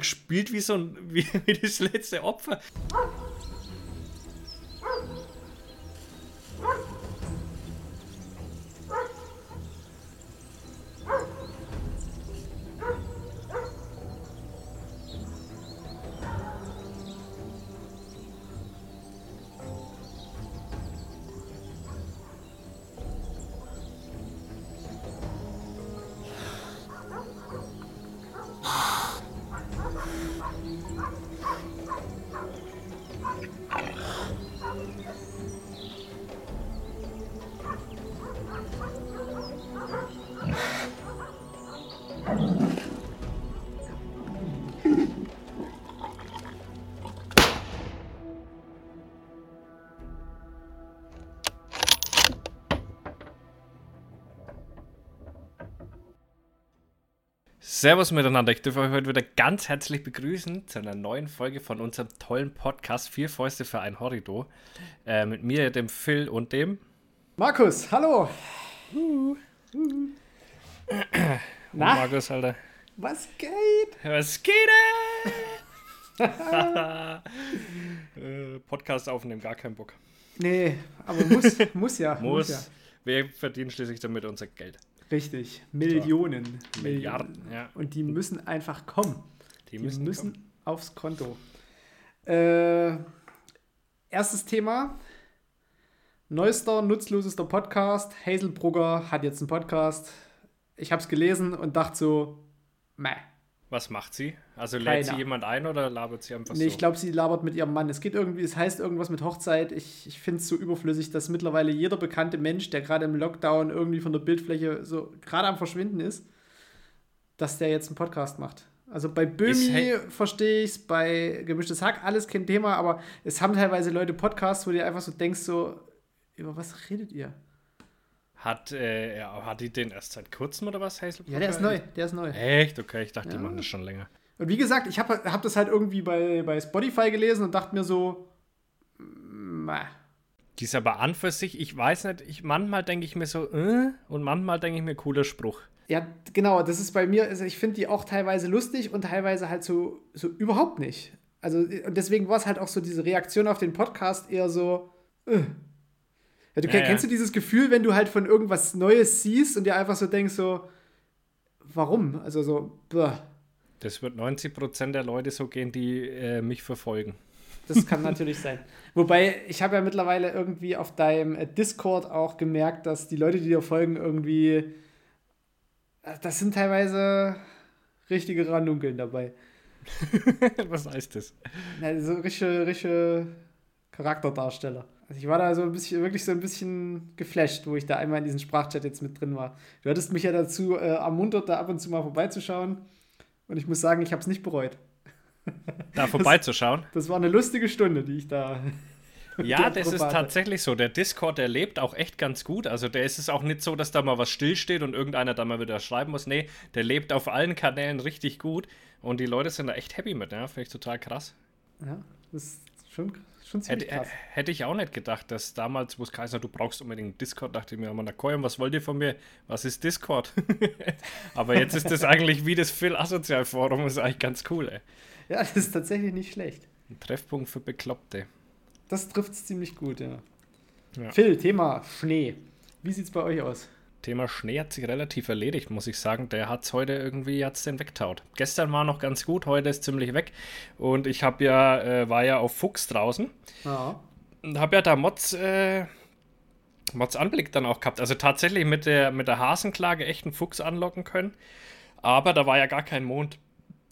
gespielt wie so ein, wie, wie das letzte Opfer. Servus miteinander. Ich darf euch heute wieder ganz herzlich begrüßen zu einer neuen Folge von unserem tollen Podcast Vier Fäuste für ein Horrido. Äh, mit mir, dem Phil und dem Markus. Hallo. Uh. Uh. Na? Markus, Alter. Was geht? Was geht? äh, Podcast aufnehmen, gar keinen Bock. Nee, aber muss, muss ja. muss. muss ja. Wir verdienen schließlich damit unser Geld. Richtig, Millionen. So. Milliarden, ja. Und die müssen einfach kommen. Die müssen, die müssen aufs Konto. Äh, erstes Thema. Neuester, nutzlosester Podcast. Hazelbrugger hat jetzt einen Podcast. Ich habe es gelesen und dachte so, meh. Was macht sie? Also lädt sie jemand ein oder labert sie einfach nee, so? Nee, ich glaube, sie labert mit ihrem Mann. Es geht irgendwie, es heißt irgendwas mit Hochzeit. Ich, ich finde es so überflüssig, dass mittlerweile jeder bekannte Mensch, der gerade im Lockdown irgendwie von der Bildfläche so gerade am Verschwinden ist, dass der jetzt einen Podcast macht. Also bei Böhmi verstehe ich es, bei Gemischtes Hack alles kein Thema, aber es haben teilweise Leute Podcasts, wo du einfach so denkst, so, über was redet ihr? Hat, äh, hat die den erst seit kurzem oder was, Hazel? Ja, der ist neu, der ist neu. Echt? Okay, ich dachte, ja. die machen das schon länger. Und wie gesagt, ich habe hab das halt irgendwie bei, bei Spotify gelesen und dachte mir so, meh. Die ist aber an für sich, ich weiß nicht, ich, manchmal denke ich mir so, äh, und manchmal denke ich mir, cooler Spruch. Ja, genau, das ist bei mir, also ich finde die auch teilweise lustig und teilweise halt so, so überhaupt nicht. Also, und deswegen war es halt auch so diese Reaktion auf den Podcast eher so, äh. Ja, du ja, kennst ja. du dieses Gefühl, wenn du halt von irgendwas Neues siehst und dir einfach so denkst, so, warum? Also so, bäh. Das wird 90% der Leute so gehen, die äh, mich verfolgen. Das kann natürlich sein. Wobei, ich habe ja mittlerweile irgendwie auf deinem äh, Discord auch gemerkt, dass die Leute, die dir folgen, irgendwie. Äh, das sind teilweise richtige Ranunkeln dabei. Was heißt das? So richtige, richtige Charakterdarsteller. Also ich war da so ein bisschen, wirklich so ein bisschen geflasht, wo ich da einmal in diesem Sprachchat jetzt mit drin war. Du hattest mich ja dazu äh, ermuntert, da ab und zu mal vorbeizuschauen. Und ich muss sagen, ich habe es nicht bereut. Da vorbeizuschauen? Das, das war eine lustige Stunde, die ich da. Ja, das ist tatsächlich so. Der Discord, der lebt auch echt ganz gut. Also der ist es auch nicht so, dass da mal was stillsteht und irgendeiner da mal wieder schreiben muss. Nee, der lebt auf allen Kanälen richtig gut und die Leute sind da echt happy mit, ja. Finde ich total krass. Ja, das ist schon krass. Schon ziemlich hätte, krass. Hätte ich auch nicht gedacht, dass damals, wo es Kaiser, du brauchst unbedingt Discord, dachte ich mir, na Koyam, was wollt ihr von mir? Was ist Discord? Aber jetzt ist das eigentlich wie das Phil Asozial Forum, ist eigentlich ganz cool, ey. Ja, das ist tatsächlich nicht schlecht. Ein Treffpunkt für Bekloppte. Das trifft es ziemlich gut, ja. ja. Phil, Thema Schnee. Wie sieht es bei euch aus? Thema Schnee hat sich relativ erledigt, muss ich sagen. Der hat es heute irgendwie hat's den wegtaut. Gestern war noch ganz gut, heute ist ziemlich weg. Und ich habe ja, äh, war ja auf Fuchs draußen. Ja. Und habe ja da Mods, äh, Mods Anblick dann auch gehabt. Also tatsächlich mit der, mit der Hasenklage echt einen Fuchs anlocken können. Aber da war ja gar kein Mond.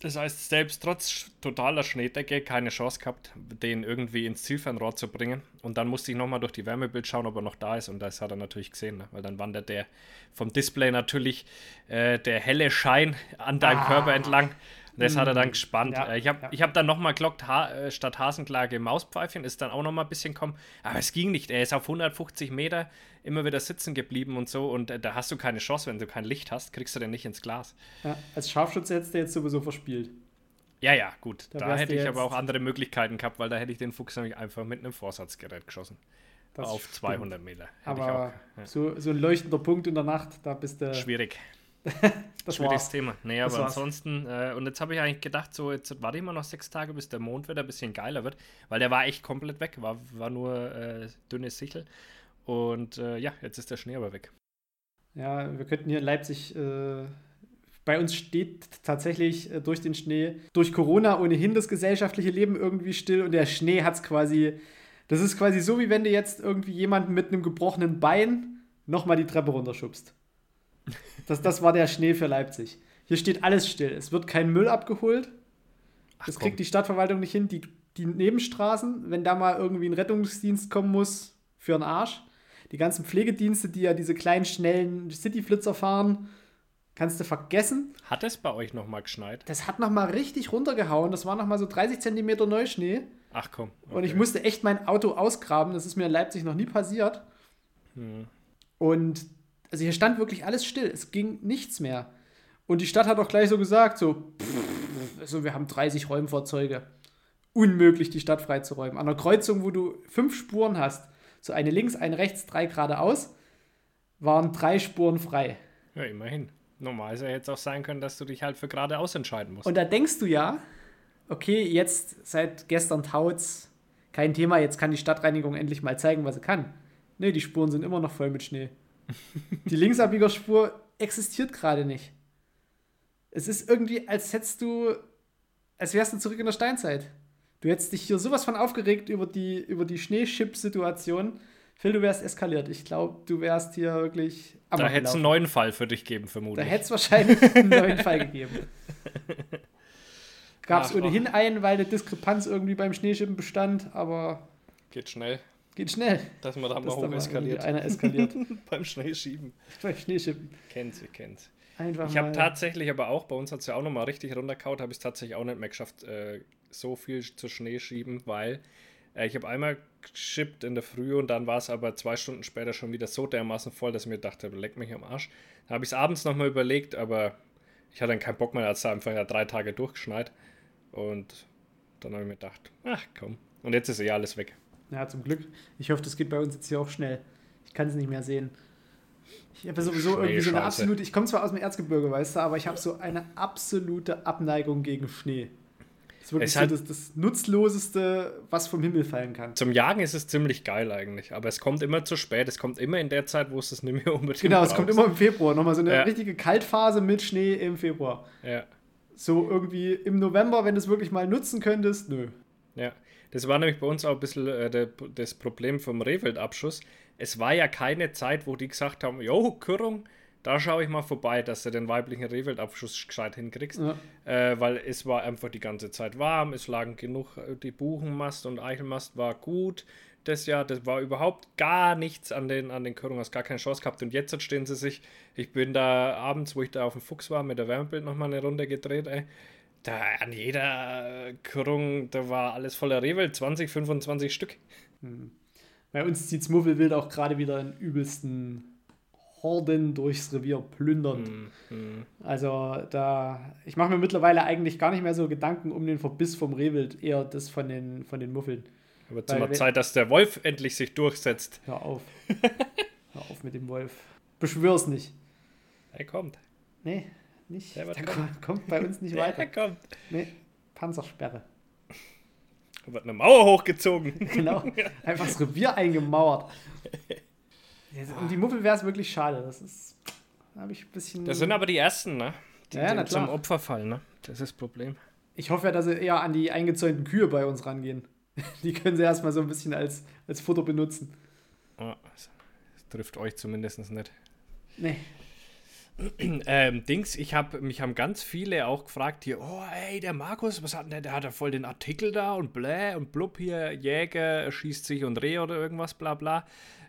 Das heißt, selbst trotz totaler Schneedecke keine Chance gehabt, den irgendwie ins Zielfernrohr zu bringen. Und dann musste ich nochmal durch die Wärmebild schauen, ob er noch da ist. Und das hat er natürlich gesehen, ne? weil dann wandert der vom Display natürlich äh, der helle Schein an deinem ah. Körper entlang. Das hat er dann mhm. gespannt. Ja, äh, ich habe ja. hab dann nochmal glockt, ha äh, statt Hasenklage Mauspfeifchen, ist dann auch nochmal ein bisschen kommen. Aber es ging nicht. Er ist auf 150 Meter immer wieder sitzen geblieben und so. Und äh, da hast du keine Chance, wenn du kein Licht hast, kriegst du den nicht ins Glas. Ja, als Scharfschütze hättest du jetzt sowieso verspielt. Ja, ja, gut. Da, da hätte ich aber auch andere Möglichkeiten gehabt, weil da hätte ich den Fuchs nämlich einfach mit einem Vorsatzgerät geschossen. Das auf stimmt. 200 Meter. aber auch, ja. so, so ein leuchtender Punkt in der Nacht, da bist du. Schwierig. das Schwieriges war's. Thema. Nee, aber ansonsten, äh, und jetzt habe ich eigentlich gedacht, so, jetzt warte ich mal noch sechs Tage, bis der Mond wieder ein bisschen geiler wird, weil der war echt komplett weg, war, war nur äh, dünnes Sichel. Und äh, ja, jetzt ist der Schnee aber weg. Ja, wir könnten hier in Leipzig äh, bei uns steht tatsächlich äh, durch den Schnee, durch Corona ohnehin das gesellschaftliche Leben irgendwie still und der Schnee hat es quasi. Das ist quasi so, wie wenn du jetzt irgendwie jemanden mit einem gebrochenen Bein nochmal die Treppe runterschubst. Das, das war der Schnee für Leipzig. Hier steht alles still. Es wird kein Müll abgeholt. Ach, das kriegt die Stadtverwaltung nicht hin. Die, die Nebenstraßen, wenn da mal irgendwie ein Rettungsdienst kommen muss, für einen Arsch. Die ganzen Pflegedienste, die ja diese kleinen, schnellen Cityflitzer fahren, Kannst du vergessen. Hat es bei euch nochmal geschneit? Das hat nochmal richtig runtergehauen. Das war nochmal so 30 Zentimeter Neuschnee. Ach komm. Okay. Und ich musste echt mein Auto ausgraben. Das ist mir in Leipzig noch nie passiert. Hm. Und also hier stand wirklich alles still. Es ging nichts mehr. Und die Stadt hat auch gleich so gesagt: so, pff, also wir haben 30 Räumfahrzeuge. Unmöglich, die Stadt freizuräumen. An einer Kreuzung, wo du fünf Spuren hast, so eine links, eine rechts, drei geradeaus, waren drei Spuren frei. Ja, immerhin. Normal hätte es auch sein können, dass du dich halt für geradeaus entscheiden musst. Und da denkst du ja, okay, jetzt seit gestern taut's, kein Thema, jetzt kann die Stadtreinigung endlich mal zeigen, was sie kann. Nee, die Spuren sind immer noch voll mit Schnee. Die Linksabbiegerspur existiert gerade nicht. Es ist irgendwie, als hättest du, als wärst du zurück in der Steinzeit. Du hättest dich hier sowas von aufgeregt über die, über die Schneeschip-Situation Phil, du wärst eskaliert. Ich glaube, du wärst hier wirklich am Da hätte es einen neuen Fall für dich geben, vermutlich. Da hätte es wahrscheinlich einen neuen Fall gegeben. Gab es ohnehin einen, weil eine Diskrepanz irgendwie beim Schneeschippen bestand, aber. Geht schnell. Geht schnell. Dass man da mal hoch eskaliert. Einer eskaliert. beim Schneeschieben. beim Schneeschippen. Kennt sie, kennt sie. Einfach ich habe tatsächlich aber auch, bei uns hat es ja auch nochmal richtig runtergehauen, habe ich es tatsächlich auch nicht mehr geschafft, äh, so viel zu Schnee schieben, weil äh, ich habe einmal geschippt in der Früh und dann war es aber zwei Stunden später schon wieder so dermaßen voll, dass ich mir dachte, leck mich am Arsch. Dann habe ich es abends nochmal überlegt, aber ich hatte dann keinen Bock mehr, als da einfach ja drei Tage durchgeschneit. Und dann habe ich mir gedacht, ach komm. Und jetzt ist eh alles weg. Ja, zum Glück. Ich hoffe, das geht bei uns jetzt hier auch schnell. Ich kann es nicht mehr sehen. Ich habe sowieso irgendwie so eine absolute. Ich komme zwar aus dem Erzgebirge, weißt du, aber ich habe so eine absolute Abneigung gegen Schnee ist wirklich so halt das, das, Nutzloseste, was vom Himmel fallen kann. Zum Jagen ist es ziemlich geil eigentlich, aber es kommt immer zu spät. Es kommt immer in der Zeit, wo es das nicht mehr unbedingt Genau, es kommt immer im Februar. Nochmal so eine ja. richtige Kaltphase mit Schnee im Februar. Ja. So irgendwie im November, wenn du es wirklich mal nutzen könntest, nö. Ja, das war nämlich bei uns auch ein bisschen äh, der, das Problem vom Rehwildabschuss. Es war ja keine Zeit, wo die gesagt haben, jo, Kürrung, da schaue ich mal vorbei, dass du den weiblichen Rehwildabschuss gescheit hinkriegst. Ja. Äh, weil es war einfach die ganze Zeit warm, es lagen genug, äh, die Buchenmast und Eichelmast war gut. Das Jahr, das war überhaupt gar nichts an den, an den Körungen, hast gar keine Chance gehabt. Und jetzt stehen sie sich, ich bin da abends, wo ich da auf dem Fuchs war, mit der Wärmebild nochmal eine Runde gedreht, ey. Da an jeder Körung, da war alles voller Rehwild, 20, 25 Stück. Hm. Bei uns zieht Muffelwild auch gerade wieder in übelsten Horden durchs Revier plündern. Mhm. Also da, ich mache mir mittlerweile eigentlich gar nicht mehr so Gedanken um den Verbiss vom Rehwild, eher das von den, von den Muffeln. Aber zu mal Zeit, dass der Wolf endlich sich durchsetzt. Hör auf. Hör auf mit dem Wolf. Beschwör's nicht. Er kommt. Nee, nicht. Der, der kommt. kommt bei uns nicht weiter. Er kommt. Nee, Panzersperre. Da wird eine Mauer hochgezogen. genau. Einfach das Revier eingemauert. Um die Muffel wäre es wirklich schade. Das ist. Da habe ich ein bisschen. Das sind aber die ersten, ne? Die, ja zum Opfer fallen, ne? Das ist das Problem. Ich hoffe ja, dass sie eher an die eingezäunten Kühe bei uns rangehen. Die können sie erstmal so ein bisschen als, als Futter benutzen. Oh, das trifft euch zumindest nicht. Nee. Ähm, Dings, ich habe mich haben ganz viele auch gefragt hier, oh ey, der Markus, was hat denn der, der hat ja voll den Artikel da und bläh und blub hier, Jäger schießt sich und Reh oder irgendwas, bla bla.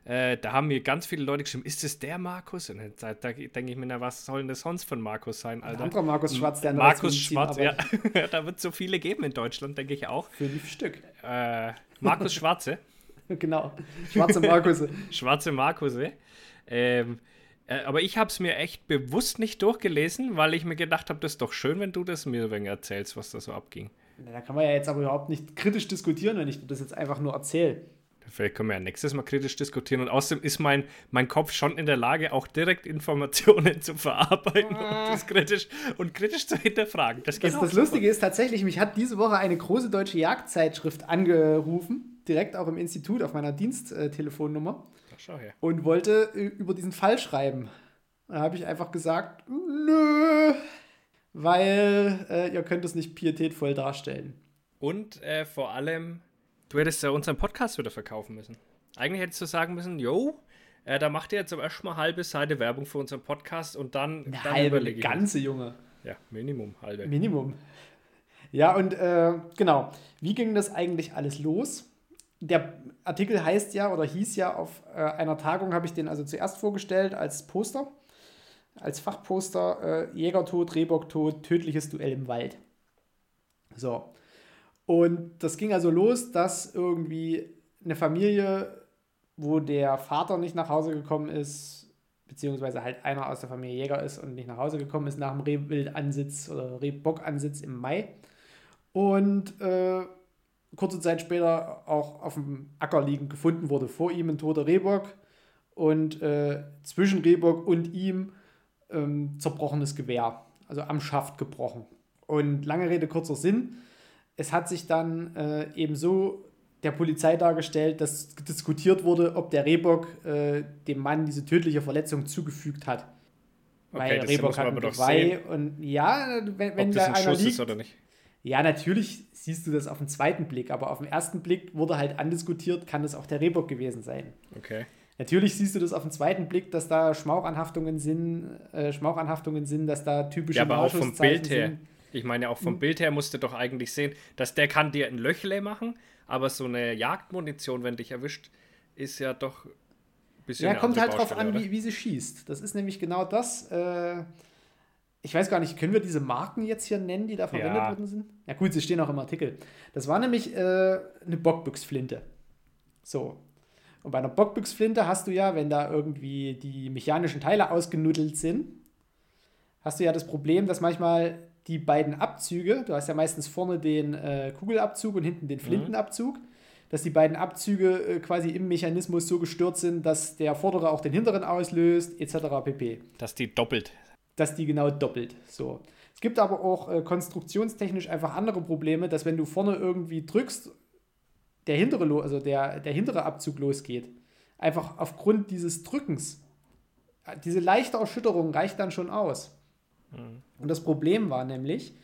Äh, da haben mir ganz viele Leute geschrieben, ist das der Markus? Und da, da denke ich mir, na, was soll denn das sonst von Markus sein, Alter? Ein anderer Markus Schwarz, der Markus Schwarz, ja. da wird es so viele geben in Deutschland, denke ich auch. Fünf Stück. Äh, Markus Schwarze. genau, schwarze Markuse. schwarze Markuse. Ähm, äh, aber ich habe es mir echt bewusst nicht durchgelesen, weil ich mir gedacht habe, das ist doch schön, wenn du das mir wenig erzählst, was da so abging. Da kann man ja jetzt aber überhaupt nicht kritisch diskutieren, wenn ich das jetzt einfach nur erzähle. Vielleicht können wir ja nächstes Mal kritisch diskutieren. Und außerdem ist mein, mein Kopf schon in der Lage, auch direkt Informationen zu verarbeiten ah. und, das kritisch, und kritisch zu hinterfragen. Das, das, das Lustige ist tatsächlich, mich hat diese Woche eine große deutsche Jagdzeitschrift angerufen, direkt auch im Institut auf meiner Diensttelefonnummer. Schau her. Und wollte äh, über diesen Fall schreiben. Da habe ich einfach gesagt, nö, weil äh, ihr könnt es nicht pietätvoll darstellen. Und äh, vor allem, du hättest ja unseren Podcast wieder verkaufen müssen. Eigentlich hättest du sagen müssen, yo, äh, da macht ihr jetzt zum ersten Mal halbe Seite Werbung für unseren Podcast und dann, eine dann halbe, überlege ganze Junge. Ja, Minimum halbe. Minimum. Ja, und äh, genau, wie ging das eigentlich alles los? Der Artikel heißt ja oder hieß ja auf äh, einer Tagung, habe ich den also zuerst vorgestellt als Poster, als Fachposter, äh, Jägertod, Rehbocktod, tödliches Duell im Wald. So, und das ging also los, dass irgendwie eine Familie, wo der Vater nicht nach Hause gekommen ist, beziehungsweise halt einer aus der Familie Jäger ist und nicht nach Hause gekommen ist nach dem Rehwildansitz oder Rehbockansitz im Mai. Und äh, kurze Zeit später auch auf dem Acker liegend gefunden wurde. Vor ihm ein toter Rehbock und äh, zwischen Rehbock und ihm ähm, zerbrochenes Gewehr, also am Schaft gebrochen. Und lange Rede, kurzer Sinn es hat sich dann äh, eben so der Polizei dargestellt, dass diskutiert wurde, ob der Rehbock äh, dem Mann diese tödliche Verletzung zugefügt hat. Okay, Weil Rehbock hat ein Geweih und ja, wenn, wenn ob da ein einer Schuss liegt, ist oder nicht. Ja, natürlich siehst du das auf den zweiten Blick, aber auf den ersten Blick wurde halt andiskutiert, kann das auch der Rehbock gewesen sein. Okay. Natürlich siehst du das auf den zweiten Blick, dass da Schmauchanhaftungen sind, äh, Schmauchanhaftungen sind, dass da typische ja, aber auch vom Bild her. Sind. Ich meine, auch vom hm. Bild her musst du doch eigentlich sehen, dass der kann dir ein Löchle machen, aber so eine Jagdmunition, wenn dich erwischt, ist ja doch ein bisschen. Ja, kommt halt drauf an, wie, wie, sie schießt. Das ist nämlich genau das. Äh, ich weiß gar nicht, können wir diese Marken jetzt hier nennen, die da verwendet ja. worden sind? Ja, gut, sie stehen auch im Artikel. Das war nämlich äh, eine Bockbüchsflinte. So. Und bei einer Bockbüchsflinte hast du ja, wenn da irgendwie die mechanischen Teile ausgenuddelt sind, hast du ja das Problem, dass manchmal die beiden Abzüge, du hast ja meistens vorne den äh, Kugelabzug und hinten den mhm. Flintenabzug, mhm. dass die beiden Abzüge äh, quasi im Mechanismus so gestört sind, dass der vordere auch den hinteren auslöst, etc. pp. Dass die doppelt. Dass die genau doppelt. So. Es gibt aber auch äh, konstruktionstechnisch einfach andere Probleme, dass wenn du vorne irgendwie drückst, der hintere, also der, der hintere Abzug losgeht. Einfach aufgrund dieses Drückens. Diese leichte Erschütterung reicht dann schon aus. Mhm. Und das Problem war nämlich,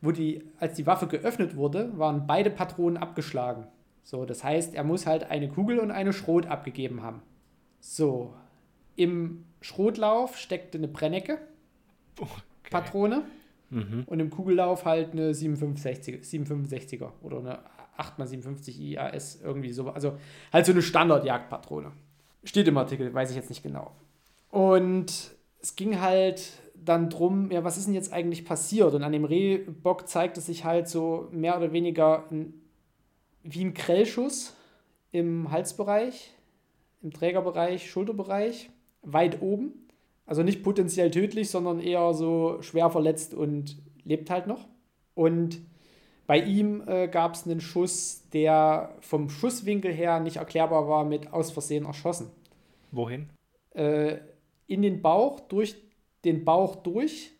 wo die, als die Waffe geöffnet wurde, waren beide Patronen abgeschlagen. So, das heißt, er muss halt eine Kugel und eine Schrot abgegeben haben. So, im Schrotlauf steckte eine Brennecke, okay. Patrone, mhm. und im Kugellauf halt eine 765, 765er oder eine 8x57 IAS, irgendwie so. Also halt so eine Standard-Jagdpatrone. Steht im Artikel, weiß ich jetzt nicht genau. Und es ging halt dann drum, ja, was ist denn jetzt eigentlich passiert? Und an dem Rehbock zeigt es sich halt so mehr oder weniger ein, wie ein Krellschuss im Halsbereich, im Trägerbereich, Schulterbereich, weit oben. Also nicht potenziell tödlich, sondern eher so schwer verletzt und lebt halt noch. Und bei ihm äh, gab es einen Schuss, der vom Schusswinkel her nicht erklärbar war, mit aus Versehen erschossen. Wohin? Äh, in den Bauch durch den Bauch durch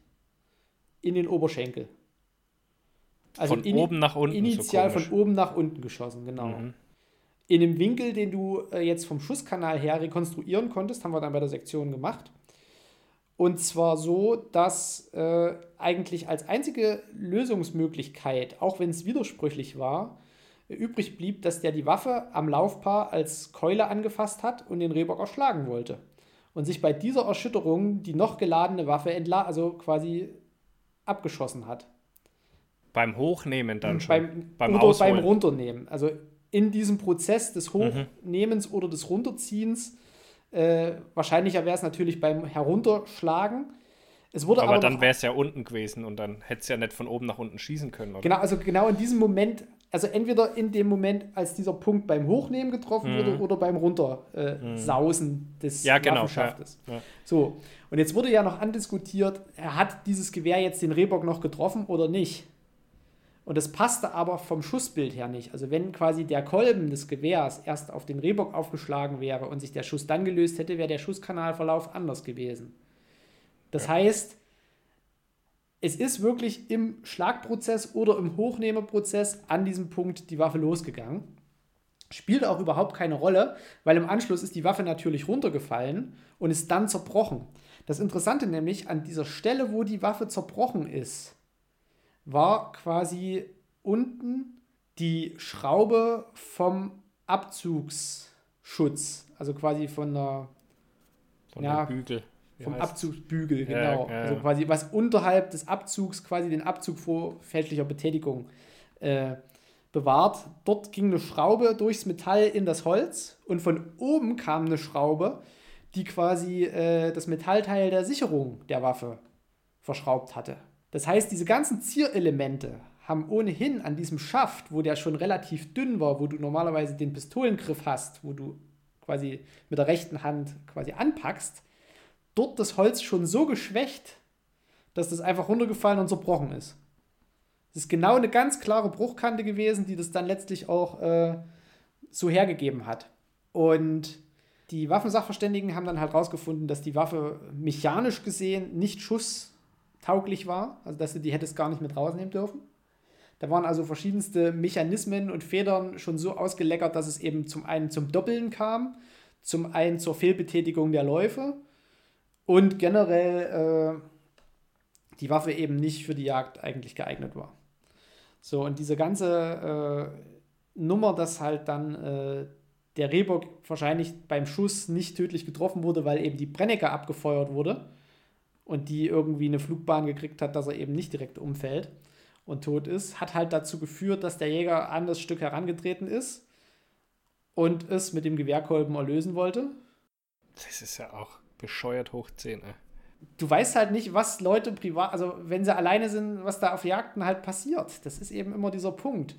in den Oberschenkel. Also von oben nach unten. Initial so von oben nach unten geschossen, genau. Mhm. In dem Winkel, den du äh, jetzt vom Schusskanal her rekonstruieren konntest, haben wir dann bei der Sektion gemacht. Und zwar so, dass äh, eigentlich als einzige Lösungsmöglichkeit, auch wenn es widersprüchlich war, übrig blieb, dass der die Waffe am Laufpaar als Keule angefasst hat und den Rehbock erschlagen wollte und sich bei dieser Erschütterung die noch geladene Waffe entla also quasi abgeschossen hat. Beim Hochnehmen dann schon. Beim, beim oder Ausholen. beim Runternehmen. Also in diesem Prozess des mhm. Hochnehmens mhm. oder des Runterziehens. Äh, wahrscheinlicher wäre es natürlich beim Herunterschlagen. Es wurde aber, aber dann wäre es ja unten gewesen und dann hätte es ja nicht von oben nach unten schießen können. Oder? Genau, also genau in diesem Moment also entweder in dem Moment, als dieser Punkt beim Hochnehmen getroffen mhm. wurde oder beim Runtersausen äh, des ja, genau. Ja, ja. So, und jetzt wurde ja noch andiskutiert, er hat dieses Gewehr jetzt den Rehbock noch getroffen oder nicht. Und das passte aber vom Schussbild her nicht. Also wenn quasi der Kolben des Gewehrs erst auf den Rehbock aufgeschlagen wäre und sich der Schuss dann gelöst hätte, wäre der Schusskanalverlauf anders gewesen. Das ja. heißt, es ist wirklich im Schlagprozess oder im Hochnehmerprozess an diesem Punkt die Waffe losgegangen. Spielt auch überhaupt keine Rolle, weil im Anschluss ist die Waffe natürlich runtergefallen und ist dann zerbrochen. Das Interessante nämlich, an dieser Stelle, wo die Waffe zerbrochen ist, war quasi unten die Schraube vom Abzugsschutz, also quasi von der von ja, Bügel. vom Abzugsbügel, genau. Ja, ja, also quasi was unterhalb des Abzugs quasi den Abzug vor fälschlicher Betätigung äh, bewahrt. Dort ging eine Schraube durchs Metall in das Holz und von oben kam eine Schraube, die quasi äh, das Metallteil der Sicherung der Waffe verschraubt hatte. Das heißt, diese ganzen Zierelemente haben ohnehin an diesem Schaft, wo der schon relativ dünn war, wo du normalerweise den Pistolengriff hast, wo du quasi mit der rechten Hand quasi anpackst, dort das Holz schon so geschwächt, dass das einfach runtergefallen und zerbrochen ist. Es ist genau eine ganz klare Bruchkante gewesen, die das dann letztlich auch äh, so hergegeben hat. Und die Waffensachverständigen haben dann halt rausgefunden, dass die Waffe mechanisch gesehen nicht schusstauglich war, also dass du die hättest gar nicht mit rausnehmen dürfen. Da waren also verschiedenste Mechanismen und Federn schon so ausgeleckert, dass es eben zum einen zum Doppeln kam, zum einen zur Fehlbetätigung der Läufe und generell äh, die Waffe eben nicht für die Jagd eigentlich geeignet war. So, und diese ganze äh, Nummer, dass halt dann äh, der Rehbock wahrscheinlich beim Schuss nicht tödlich getroffen wurde, weil eben die Brennecker abgefeuert wurde und die irgendwie eine Flugbahn gekriegt hat, dass er eben nicht direkt umfällt und tot ist, hat halt dazu geführt, dass der Jäger an das Stück herangetreten ist und es mit dem Gewehrkolben erlösen wollte. Das ist ja auch bescheuert hoch 10, ey du weißt halt nicht, was Leute privat, also wenn sie alleine sind, was da auf Jagden halt passiert. Das ist eben immer dieser Punkt.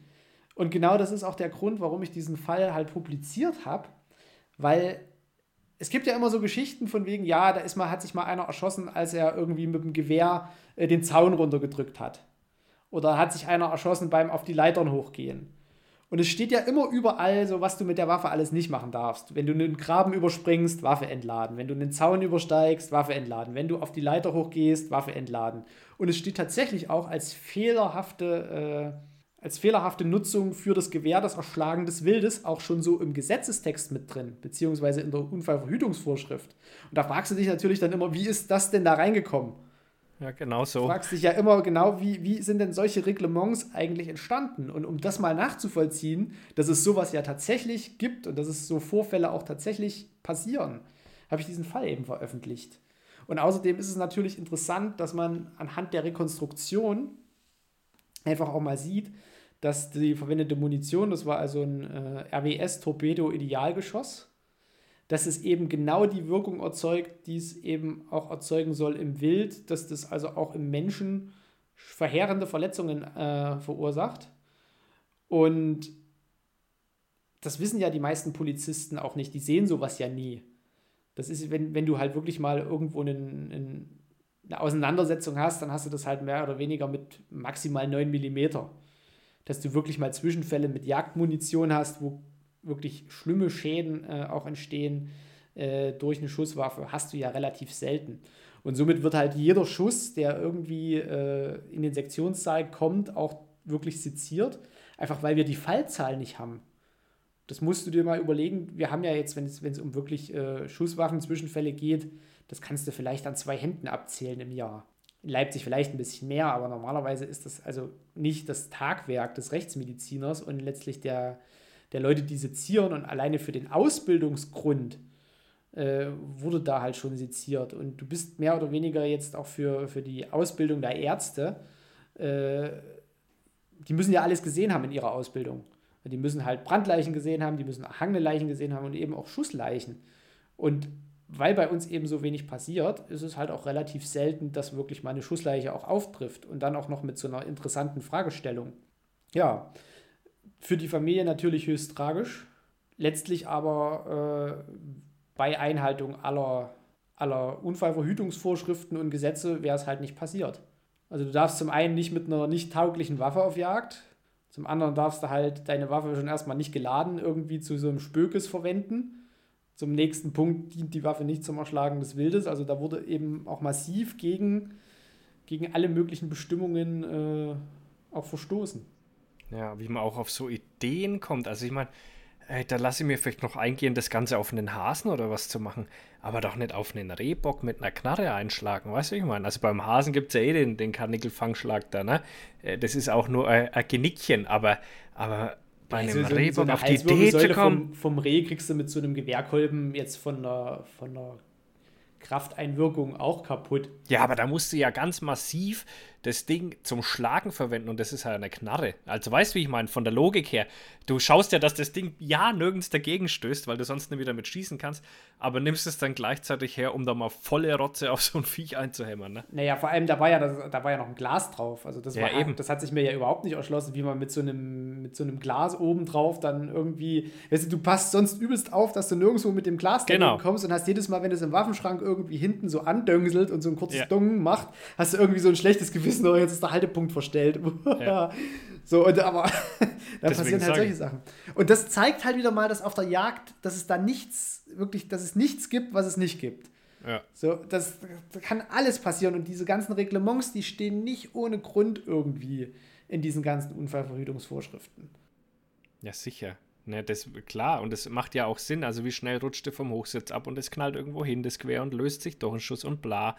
Und genau das ist auch der Grund, warum ich diesen Fall halt publiziert habe, weil es gibt ja immer so Geschichten von wegen, ja, da ist mal, hat sich mal einer erschossen, als er irgendwie mit dem Gewehr äh, den Zaun runtergedrückt hat. Oder hat sich einer erschossen beim auf die Leitern hochgehen. Und es steht ja immer überall so, was du mit der Waffe alles nicht machen darfst. Wenn du einen Graben überspringst, Waffe entladen. Wenn du einen Zaun übersteigst, Waffe entladen. Wenn du auf die Leiter hochgehst, Waffe entladen. Und es steht tatsächlich auch als fehlerhafte, äh, als fehlerhafte Nutzung für das Gewehr das Erschlagen des Wildes auch schon so im Gesetzestext mit drin, beziehungsweise in der Unfallverhütungsvorschrift. Und da fragst du dich natürlich dann immer, wie ist das denn da reingekommen? Ja, genau so. Du fragst dich ja immer genau, wie, wie sind denn solche Reglements eigentlich entstanden? Und um das mal nachzuvollziehen, dass es sowas ja tatsächlich gibt und dass es so Vorfälle auch tatsächlich passieren, habe ich diesen Fall eben veröffentlicht. Und außerdem ist es natürlich interessant, dass man anhand der Rekonstruktion einfach auch mal sieht, dass die verwendete Munition, das war also ein äh, RWS-Torpedo-Idealgeschoss, dass es eben genau die Wirkung erzeugt, die es eben auch erzeugen soll im Wild, dass das also auch im Menschen verheerende Verletzungen äh, verursacht. Und das wissen ja die meisten Polizisten auch nicht, die sehen sowas ja nie. Das ist, wenn, wenn du halt wirklich mal irgendwo einen, einen, eine Auseinandersetzung hast, dann hast du das halt mehr oder weniger mit maximal 9 mm. Dass du wirklich mal Zwischenfälle mit Jagdmunition hast, wo wirklich schlimme Schäden äh, auch entstehen äh, durch eine Schusswaffe, hast du ja relativ selten. Und somit wird halt jeder Schuss, der irgendwie äh, in den Sektionssaal kommt, auch wirklich seziert, einfach weil wir die Fallzahl nicht haben. Das musst du dir mal überlegen. Wir haben ja jetzt, wenn es, um wirklich äh, Schusswaffen-Zwischenfälle geht, das kannst du vielleicht an zwei Händen abzählen im Jahr. In Leipzig vielleicht ein bisschen mehr, aber normalerweise ist das also nicht das Tagwerk des Rechtsmediziners und letztlich der, der Leute, die sezieren und alleine für den Ausbildungsgrund äh, wurde da halt schon seziert. Und du bist mehr oder weniger jetzt auch für, für die Ausbildung der Ärzte, äh, die müssen ja alles gesehen haben in ihrer Ausbildung. Die müssen halt Brandleichen gesehen haben, die müssen erhangene Leichen gesehen haben und eben auch Schussleichen. Und weil bei uns eben so wenig passiert, ist es halt auch relativ selten, dass wirklich mal eine Schussleiche auch auftrifft und dann auch noch mit so einer interessanten Fragestellung. Ja, für die Familie natürlich höchst tragisch. Letztlich aber äh, bei Einhaltung aller, aller Unfallverhütungsvorschriften und Gesetze wäre es halt nicht passiert. Also du darfst zum einen nicht mit einer nicht tauglichen Waffe auf Jagd, zum anderen darfst du halt deine Waffe schon erstmal nicht geladen irgendwie zu so einem Spökes verwenden. Zum nächsten Punkt dient die Waffe nicht zum Erschlagen des Wildes. Also da wurde eben auch massiv gegen, gegen alle möglichen Bestimmungen äh, auch verstoßen. Ja, wie man auch auf so Ideen kommt. Also ich meine, da lasse ich mir vielleicht noch eingehen, das Ganze auf einen Hasen oder was zu machen, aber doch nicht auf einen Rehbock mit einer Knarre einschlagen, weißt du, ich meine? Also beim Hasen gibt es ja eh den, den Karnickelfangschlag da, ne? Äh, das ist auch nur ein, ein Genickchen, aber, aber bei einem also so, Rehbock so auf die Idee zu kommen. Vom, vom Reh kriegst du mit so einem Gewehrkolben jetzt von der, von der Krafteinwirkung auch kaputt. Ja, aber da musst du ja ganz massiv das Ding zum Schlagen verwenden und das ist halt eine Knarre. Also weißt du, wie ich meine, von der Logik her. Du schaust ja, dass das Ding ja nirgends dagegen stößt, weil du sonst nicht wieder mit schießen kannst, aber nimmst es dann gleichzeitig her, um da mal volle Rotze auf so ein Viech einzuhämmern. Ne? Naja, vor allem, da war ja, das, da war ja noch ein Glas drauf. Also das, war, ja, eben. das hat sich mir ja überhaupt nicht erschlossen, wie man mit so einem, mit so einem Glas oben drauf dann irgendwie, weißt du, du passt sonst übelst auf, dass du nirgendwo mit dem Glas genau. kommst und hast jedes Mal, wenn du es im Waffenschrank irgendwie hinten so andöngselt und so ein kurzes ja. Dung macht, hast du irgendwie so ein schlechtes Gewissen wissen, oh, jetzt ist der Haltepunkt verstellt. Ja. so, und, aber da passieren halt solche Sachen. Und das zeigt halt wieder mal, dass auf der Jagd, dass es da nichts, wirklich, dass es nichts gibt, was es nicht gibt. Ja. So, das, das kann alles passieren und diese ganzen Reglements, die stehen nicht ohne Grund irgendwie in diesen ganzen Unfallverhütungsvorschriften. Ja, sicher. Ne, das klar und das macht ja auch Sinn. Also wie schnell rutscht du vom Hochsitz ab und es knallt irgendwo hin, das quer und löst sich durch einen Schuss und bla.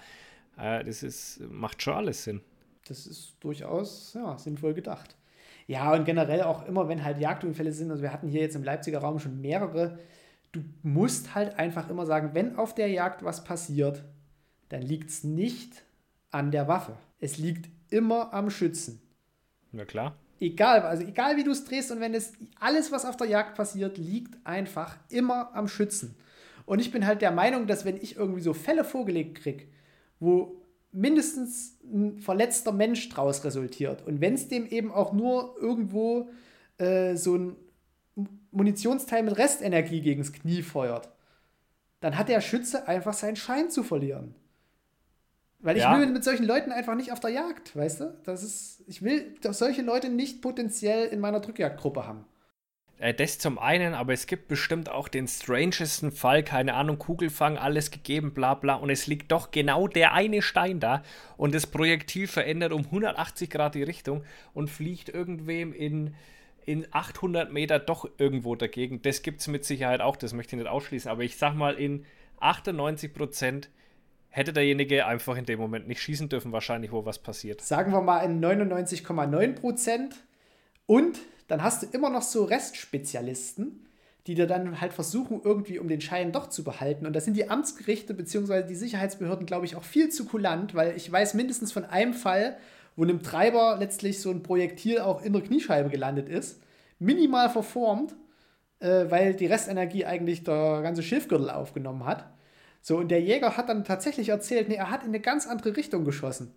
Äh, das ist, macht schon alles Sinn das ist durchaus ja, sinnvoll gedacht. Ja, und generell auch immer, wenn halt Jagdunfälle sind, also wir hatten hier jetzt im Leipziger Raum schon mehrere, du musst halt einfach immer sagen, wenn auf der Jagd was passiert, dann liegt es nicht an der Waffe. Es liegt immer am Schützen. Na klar. Egal, also egal wie du es drehst und wenn es alles, was auf der Jagd passiert, liegt einfach immer am Schützen. Und ich bin halt der Meinung, dass wenn ich irgendwie so Fälle vorgelegt kriege, wo mindestens ein verletzter Mensch draus resultiert. Und wenn es dem eben auch nur irgendwo äh, so ein Munitionsteil mit Restenergie gegens Knie feuert, dann hat der Schütze einfach seinen Schein zu verlieren. Weil ich ja. will mit solchen Leuten einfach nicht auf der Jagd, weißt du? Das ist, ich will solche Leute nicht potenziell in meiner Drückjagdgruppe haben. Äh, das zum einen, aber es gibt bestimmt auch den strangesten Fall, keine Ahnung, Kugelfang, alles gegeben, bla bla, und es liegt doch genau der eine Stein da und das Projektil verändert um 180 Grad die Richtung und fliegt irgendwem in, in 800 Meter doch irgendwo dagegen. Das gibt es mit Sicherheit auch, das möchte ich nicht ausschließen, aber ich sag mal, in 98 Prozent hätte derjenige einfach in dem Moment nicht schießen dürfen, wahrscheinlich, wo was passiert. Sagen wir mal in 99,9 Prozent und dann hast du immer noch so Restspezialisten, die dir dann halt versuchen, irgendwie um den Schein doch zu behalten. Und da sind die Amtsgerichte bzw. die Sicherheitsbehörden, glaube ich, auch viel zu kulant, weil ich weiß mindestens von einem Fall, wo einem Treiber letztlich so ein Projektil auch in der Kniescheibe gelandet ist, minimal verformt, äh, weil die Restenergie eigentlich der ganze Schilfgürtel aufgenommen hat. So, und der Jäger hat dann tatsächlich erzählt, nee, er hat in eine ganz andere Richtung geschossen.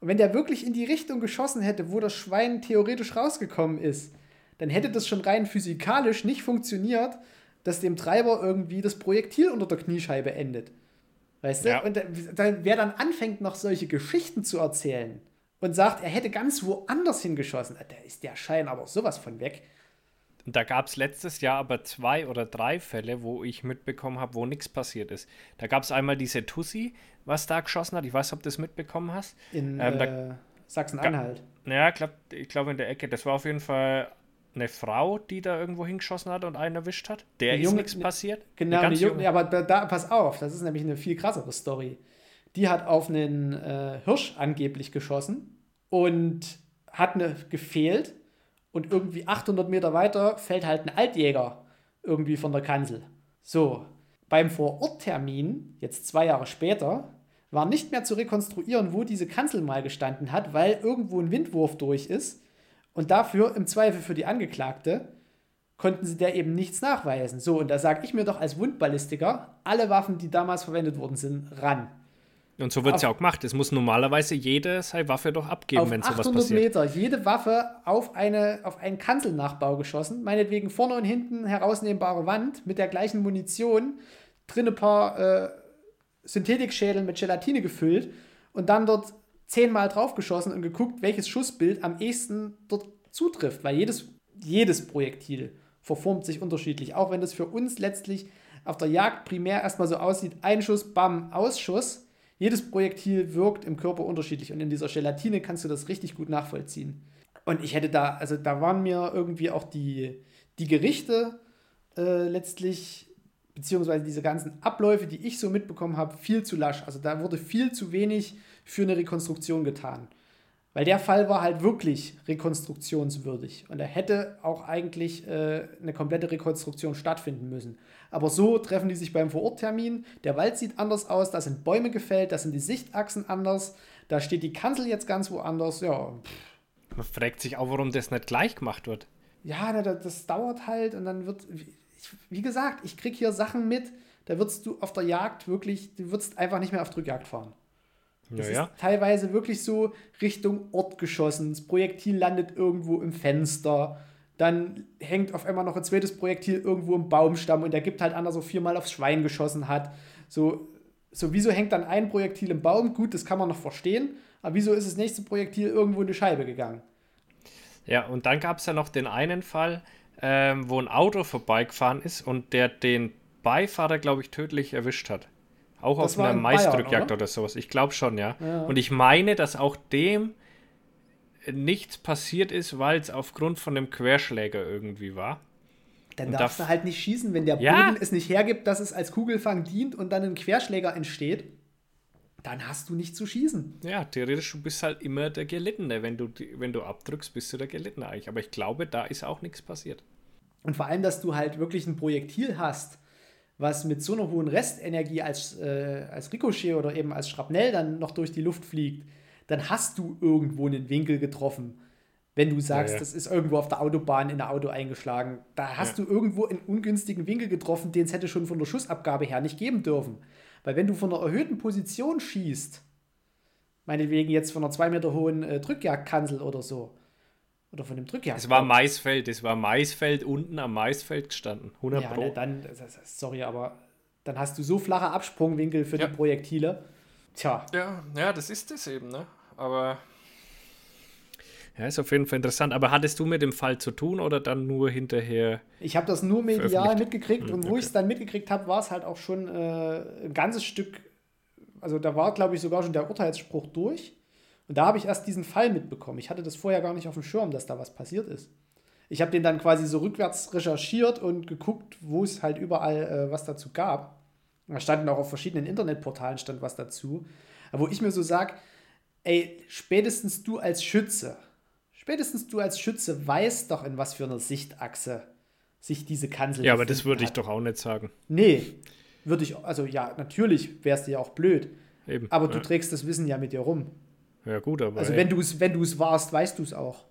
Und wenn der wirklich in die Richtung geschossen hätte, wo das Schwein theoretisch rausgekommen ist, dann hätte das schon rein physikalisch nicht funktioniert, dass dem Treiber irgendwie das Projektil unter der Kniescheibe endet. Weißt du? Ja. Und dann, wer dann anfängt, noch solche Geschichten zu erzählen und sagt, er hätte ganz woanders hingeschossen, da ist der Schein aber sowas von weg. Da gab es letztes Jahr aber zwei oder drei Fälle, wo ich mitbekommen habe, wo nichts passiert ist. Da gab es einmal diese Tussi, was da geschossen hat. Ich weiß, ob du das mitbekommen hast. In ähm, äh, Sachsen-Anhalt. Ja, ich glaube ich glaub in der Ecke. Das war auf jeden Fall eine Frau, die da irgendwo hingeschossen hat und einen erwischt hat. Der ist nichts passiert. Genau, eine Junge, ja, aber da, da, pass auf, das ist nämlich eine viel krassere Story. Die hat auf einen äh, Hirsch angeblich geschossen und hat eine gefehlt und irgendwie 800 Meter weiter fällt halt ein Altjäger irgendwie von der Kanzel. So, beim Vororttermin, jetzt zwei Jahre später, war nicht mehr zu rekonstruieren, wo diese Kanzel mal gestanden hat, weil irgendwo ein Windwurf durch ist und dafür, im Zweifel für die Angeklagte, konnten sie der eben nichts nachweisen. So, und da sage ich mir doch als Wundballistiker, alle Waffen, die damals verwendet worden sind, ran. Und so wird es ja auch gemacht. Es muss normalerweise jede seine Waffe doch abgeben, wenn sowas passiert. 800 Meter, jede Waffe auf, eine, auf einen Kanzelnachbau geschossen. Meinetwegen vorne und hinten herausnehmbare Wand mit der gleichen Munition. Drin ein paar äh, Synthetikschädel mit Gelatine gefüllt. Und dann dort zehnmal draufgeschossen und geguckt, welches Schussbild am ehesten dort zutrifft, weil jedes, jedes Projektil verformt sich unterschiedlich. Auch wenn das für uns letztlich auf der Jagd primär erstmal so aussieht, ein Schuss, bam, Ausschuss. Jedes Projektil wirkt im Körper unterschiedlich und in dieser Gelatine kannst du das richtig gut nachvollziehen. Und ich hätte da, also da waren mir irgendwie auch die, die Gerichte äh, letztlich, beziehungsweise diese ganzen Abläufe, die ich so mitbekommen habe, viel zu lasch. Also da wurde viel zu wenig für eine Rekonstruktion getan. Weil der Fall war halt wirklich rekonstruktionswürdig. Und da hätte auch eigentlich äh, eine komplette Rekonstruktion stattfinden müssen. Aber so treffen die sich beim Vororttermin. Der Wald sieht anders aus, da sind Bäume gefällt, da sind die Sichtachsen anders, da steht die Kanzel jetzt ganz woanders. Ja. Man fragt sich auch, warum das nicht gleich gemacht wird. Ja, das, das dauert halt und dann wird, wie gesagt, ich kriege hier Sachen mit, da würdest du auf der Jagd wirklich, du würdest einfach nicht mehr auf Drückjagd fahren. Das ja, ist teilweise wirklich so Richtung Ort geschossen. Das Projektil landet irgendwo im Fenster. Dann hängt auf einmal noch ein zweites Projektil irgendwo im Baumstamm und der gibt halt einer so viermal aufs Schwein geschossen hat. So, so wieso hängt dann ein Projektil im Baum? Gut, das kann man noch verstehen. Aber wieso ist das nächste Projektil irgendwo in die Scheibe gegangen? Ja, und dann gab es ja noch den einen Fall, ähm, wo ein Auto vorbeigefahren ist und der den Beifahrer, glaube ich, tödlich erwischt hat. Auch das auf einer Maisdrückjagd oder? oder? sowas. Ich glaube schon, ja. ja. Und ich meine, dass auch dem nichts passiert ist, weil es aufgrund von dem Querschläger irgendwie war. Dann und darfst da, du halt nicht schießen, wenn der ja. Boden es nicht hergibt, dass es als Kugelfang dient und dann ein Querschläger entsteht. Dann hast du nicht zu schießen. Ja, theoretisch du bist halt immer der Gelittene. Wenn du, wenn du abdrückst, bist du der Gelittene eigentlich. Aber ich glaube, da ist auch nichts passiert. Und vor allem, dass du halt wirklich ein Projektil hast, was mit so einer hohen Restenergie als, äh, als Ricochet oder eben als Schrapnell dann noch durch die Luft fliegt, dann hast du irgendwo einen Winkel getroffen. Wenn du sagst, ja, ja. das ist irgendwo auf der Autobahn in ein Auto eingeschlagen, da hast ja. du irgendwo einen ungünstigen Winkel getroffen, den es hätte schon von der Schussabgabe her nicht geben dürfen. Weil wenn du von einer erhöhten Position schießt, meinetwegen jetzt von einer zwei Meter hohen äh, Drückjagdkanzel oder so, oder von dem Drückjagd. Es war Maisfeld, es war Maisfeld unten am Maisfeld gestanden. 100 ja, Pro. Ne, dann, sorry, aber dann hast du so flache Absprungwinkel für ja. die Projektile. Tja. Ja, ja, das ist es eben, ne? Aber. Ja, ist auf jeden Fall interessant. Aber hattest du mit dem Fall zu tun oder dann nur hinterher? Ich habe das nur medial mitgekriegt hm, und wo okay. ich es dann mitgekriegt habe, war es halt auch schon äh, ein ganzes Stück. Also da war, glaube ich, sogar schon der Urteilsspruch durch. Und da habe ich erst diesen Fall mitbekommen. Ich hatte das vorher gar nicht auf dem Schirm, dass da was passiert ist. Ich habe den dann quasi so rückwärts recherchiert und geguckt, wo es halt überall äh, was dazu gab. Da standen auch auf verschiedenen Internetportalen stand was dazu. Aber wo ich mir so sage, ey, spätestens du als Schütze, spätestens du als Schütze weißt doch, in was für einer Sichtachse sich diese Kanzel Ja, aber das würde ich doch auch nicht sagen. Nee, würde ich, also ja, natürlich wäre es dir auch blöd. Eben, aber du ja. trägst das Wissen ja mit dir rum. Ja, gut, aber. Also, wenn du es wenn warst, weißt du es auch.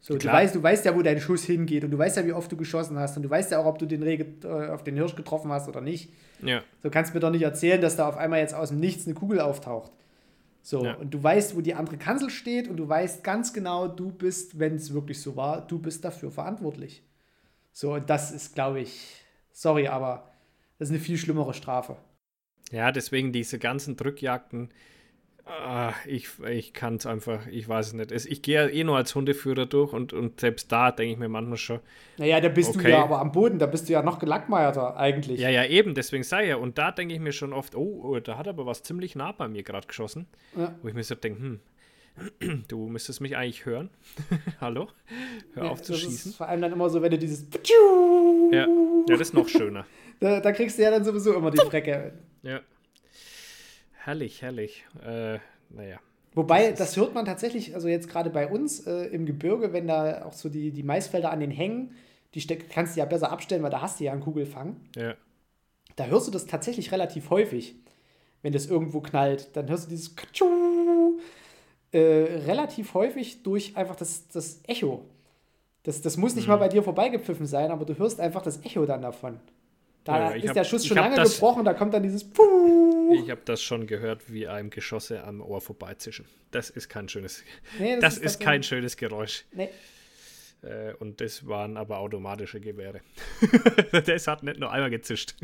So, du, weißt, du weißt ja, wo dein Schuss hingeht und du weißt ja, wie oft du geschossen hast und du weißt ja auch, ob du den Reh äh, auf den Hirsch getroffen hast oder nicht. Ja. So kannst du mir doch nicht erzählen, dass da auf einmal jetzt aus dem Nichts eine Kugel auftaucht. So, ja. und du weißt, wo die andere Kanzel steht und du weißt ganz genau, du bist, wenn es wirklich so war, du bist dafür verantwortlich. So, und das ist, glaube ich, sorry, aber das ist eine viel schlimmere Strafe. Ja, deswegen diese ganzen Drückjagden, Ah, ich ich kann es einfach, ich weiß es nicht. Ich gehe ja eh nur als Hundeführer durch und, und selbst da denke ich mir manchmal schon. Naja, da bist okay. du ja aber am Boden, da bist du ja noch gelackmeierter eigentlich. Ja, ja, eben, deswegen sei ja. Und da denke ich mir schon oft, oh, oh, da hat aber was ziemlich nah bei mir gerade geschossen. Ja. Wo ich mir so denke, hm, du müsstest mich eigentlich hören. Hallo? Hör ja, auf zu schießen. vor allem dann immer so, wenn du dieses. Ja, ja das ist noch schöner. da, da kriegst du ja dann sowieso immer die Frecke. Ja. Herrlich, herrlich. Äh, naja. Wobei, das, hört man tatsächlich, also jetzt gerade bei uns äh, im Gebirge, wenn da auch so die, die Maisfelder an den Hängen, die kannst du ja besser abstellen, weil da hast du ja einen Kugelfang. Ja. Da hörst du das tatsächlich relativ häufig, wenn das irgendwo knallt. Dann hörst du dieses äh, relativ häufig durch einfach das, das Echo. Das, das muss nicht mhm. mal bei dir vorbeigepfiffen sein, aber du hörst einfach das Echo dann davon. Da ja, ist hab, der Schuss schon lange das, gebrochen, da kommt dann dieses Puh. Ich habe das schon gehört, wie einem Geschosse am Ohr vorbeizischen. Das ist kein schönes, nee, das, das ist, ist kein schönes Geräusch. Nee. Äh, und das waren aber automatische Gewehre. das hat nicht nur einmal gezischt.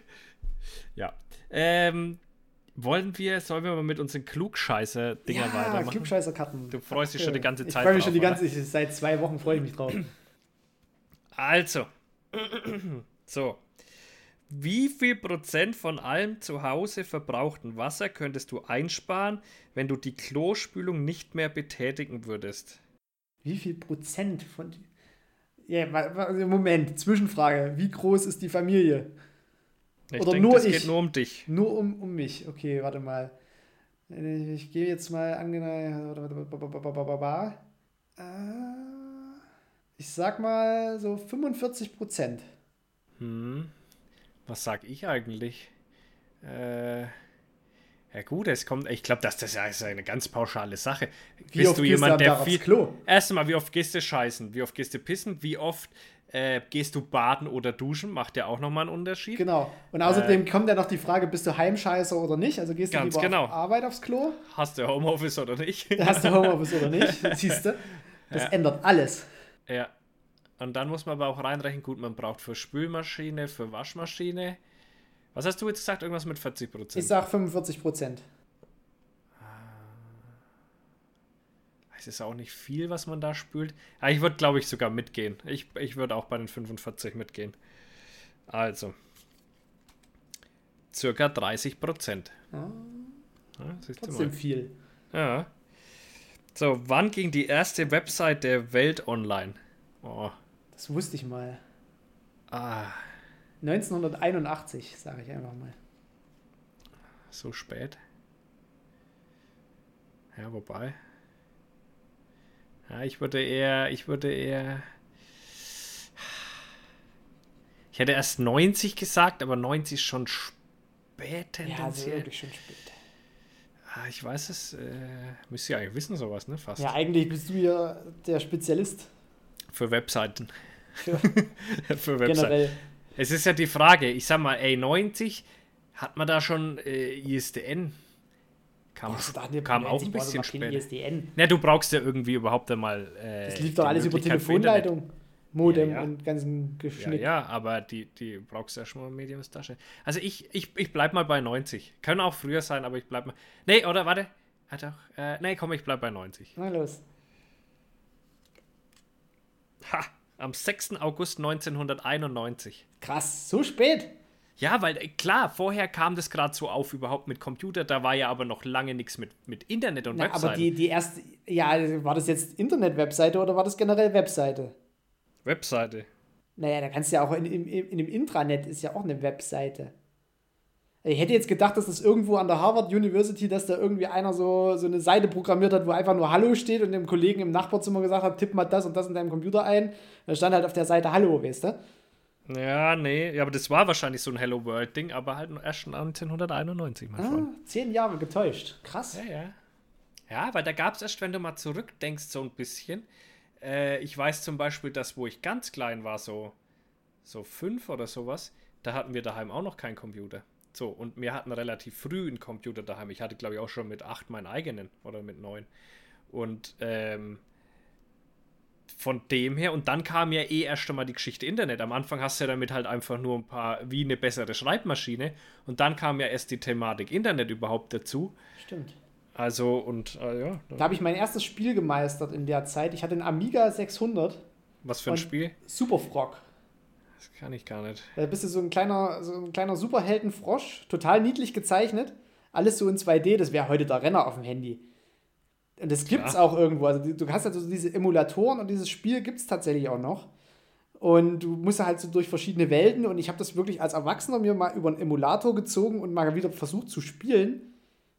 ja. Ähm, wollen wir, sollen wir mal mit unseren Klugscheißer-Dinger ja, weitermachen? Klugscheißer-Karten. Du freust dich schon die ganze Zeit. Ich freue mich schon die ganze Zeit. Seit zwei Wochen freue ich mich drauf. Also. so. Wie viel Prozent von allem zu Hause verbrauchten Wasser könntest du einsparen, wenn du die Klospülung nicht mehr betätigen würdest? Wie viel Prozent von. Ja, Moment, Zwischenfrage. Wie groß ist die Familie? Ich Oder denk, nur das ich. geht nur um dich. Nur um, um mich. Okay, warte mal. Ich gehe jetzt mal Ich sag mal so 45 Prozent. Hm. Was sag ich eigentlich? Äh. Ja gut, es kommt, ich glaube, das, das ist eine ganz pauschale Sache. Wie Bist oft du jemand, der viel, Klo? Erstmal, wie oft gehst du scheißen? Wie oft gehst du pissen? Wie oft äh, gehst du baden oder duschen? Macht ja auch nochmal einen Unterschied. Genau. Und außerdem äh, kommt ja noch die Frage, bist du Heimscheißer oder nicht? Also gehst du lieber genau. auf Arbeit aufs Klo? Hast du Homeoffice oder nicht? Hast du Homeoffice oder nicht? Siehst du? Das ja. ändert alles. Ja. Und dann muss man aber auch reinrechnen, gut, man braucht für Spülmaschine, für Waschmaschine. Was hast du jetzt gesagt? Irgendwas mit 40 Prozent? Ich sag 45 Prozent. Es ist auch nicht viel, was man da spült. Aber ich würde, glaube ich, sogar mitgehen. Ich, ich würde auch bei den 45 mitgehen. Also. Circa 30 Prozent. Ah, ja, trotzdem viel. Ja. So, wann ging die erste Website der Welt online? Oh. Das wusste ich mal. Ah. 1981, sage ich einfach mal. So spät? Ja, wobei. Ja, ich würde eher, ich würde eher. Ich hätte erst 90 gesagt, aber 90 ist schon spät tendenziell. Ja, also wirklich schon spät. Ah, ich weiß es, äh, müsst ihr eigentlich wissen, sowas, ne? Fast. Ja, eigentlich bist du ja der Spezialist. Für Webseiten. Für, Für Webseiten. Generell. Es ist ja die Frage, ich sag mal, ey, 90, hat man da schon äh, ISDN? Kam, oh, kam auch ein bisschen später. ISDN. Na, du brauchst ja irgendwie überhaupt einmal. Äh, das lief doch alles über Telefonleitung. Modem ja, ja. und ganzen Geschnick. Ja, ja, aber die, die brauchst du ja schon mal Mediums Tasche. Also ich, ich, ich bleib mal bei 90. Können auch früher sein, aber ich bleib mal. Nee, oder warte. Hat auch. Äh, nee, komm, ich bleib bei 90. Na los. Ha! Am 6. August 1991. Krass, so spät? Ja, weil äh, klar, vorher kam das gerade so auf überhaupt mit Computer, da war ja aber noch lange nichts mit, mit Internet und Na, Webseite. Aber die, die erste, ja, war das jetzt Internet-Webseite oder war das generell Webseite? Webseite. Naja, da kannst du ja auch in, in, in dem Intranet ist ja auch eine Webseite. Ich hätte jetzt gedacht, dass das irgendwo an der Harvard University, dass da irgendwie einer so, so eine Seite programmiert hat, wo einfach nur Hallo steht und dem Kollegen im Nachbarzimmer gesagt hat, tipp mal das und das in deinem Computer ein. Da stand halt auf der Seite Hallo, weißt du? Ja, nee, ja, aber das war wahrscheinlich so ein Hello World-Ding, aber halt erst 1991, mein ah, Freund. Zehn Jahre getäuscht. Krass. Ja, ja. Ja, weil da gab es erst, wenn du mal zurückdenkst, so ein bisschen. Äh, ich weiß zum Beispiel, dass, wo ich ganz klein war, so, so fünf oder sowas, da hatten wir daheim auch noch keinen Computer. So, und wir hatten relativ früh einen Computer daheim. Ich hatte, glaube ich, auch schon mit acht meinen eigenen oder mit neun. Und ähm, von dem her, und dann kam ja eh erst einmal die Geschichte Internet. Am Anfang hast du ja damit halt einfach nur ein paar, wie eine bessere Schreibmaschine. Und dann kam ja erst die Thematik Internet überhaupt dazu. Stimmt. Also, und äh, ja. Da habe ich mein erstes Spiel gemeistert in der Zeit. Ich hatte einen Amiga 600. Was für ein Spiel? Super Frog. Das kann ich gar nicht. Da bist du so ein kleiner, so ein kleiner Superheldenfrosch, total niedlich gezeichnet. Alles so in 2D, das wäre heute der Renner auf dem Handy. Und das gibt es auch irgendwo. Also du hast also diese Emulatoren und dieses Spiel gibt es tatsächlich auch noch. Und du musst halt so durch verschiedene Welten und ich habe das wirklich als Erwachsener mir mal über einen Emulator gezogen und mal wieder versucht zu spielen.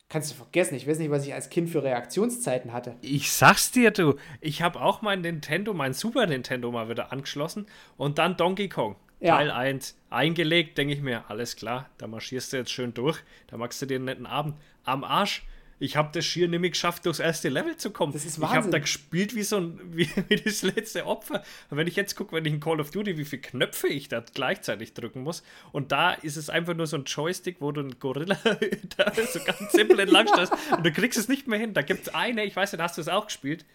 Kannst du vergessen, ich weiß nicht, was ich als Kind für Reaktionszeiten hatte. Ich sag's dir, du, ich habe auch mein Nintendo, mein Super Nintendo mal wieder angeschlossen und dann Donkey Kong. Ja. Teil 1 eingelegt, denke ich mir, alles klar, da marschierst du jetzt schön durch, da machst du dir einen netten Abend. Am Arsch, ich habe das schier nämlich geschafft, durchs erste Level zu kommen. Das ist Wahnsinn. Ich habe da gespielt wie so ein wie, wie, das letzte Opfer. Und wenn ich jetzt gucke, wenn ich in Call of Duty, wie viele Knöpfe ich da gleichzeitig drücken muss. Und da ist es einfach nur so ein Joystick, wo du einen Gorilla da so ganz simpel entlang stehst und du kriegst es nicht mehr hin. Da gibt es eine, ich weiß nicht, hast du es auch gespielt?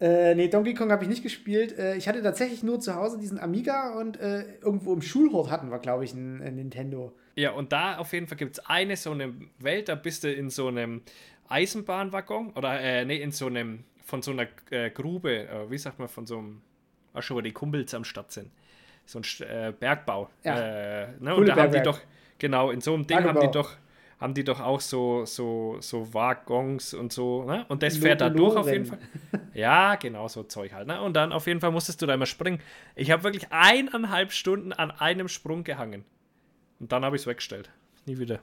Äh, nee, Donkey Kong habe ich nicht gespielt. Äh, ich hatte tatsächlich nur zu Hause diesen Amiga und äh, irgendwo im Schulhort hatten wir, glaube ich, ein, ein, Nintendo. Ja, und da auf jeden Fall gibt es eine so eine Welt, da bist du in so einem Eisenbahnwaggon oder, äh, nee, in so einem, von so einer äh, Grube, äh, wie sagt man, von so einem, ach schon, wo die Kumpels am Start sind. So ein äh, Bergbau. Ja. Äh, ne? Und da haben die doch, genau, in so einem Ding Bergbau. haben die doch haben die doch auch so, so, so Waggons und so, ne? Und das fährt da durch auf jeden Fall. Ja, genau, so Zeug halt, ne? Und dann auf jeden Fall musstest du da immer springen. Ich habe wirklich eineinhalb Stunden an einem Sprung gehangen. Und dann habe ich es weggestellt. Nie wieder.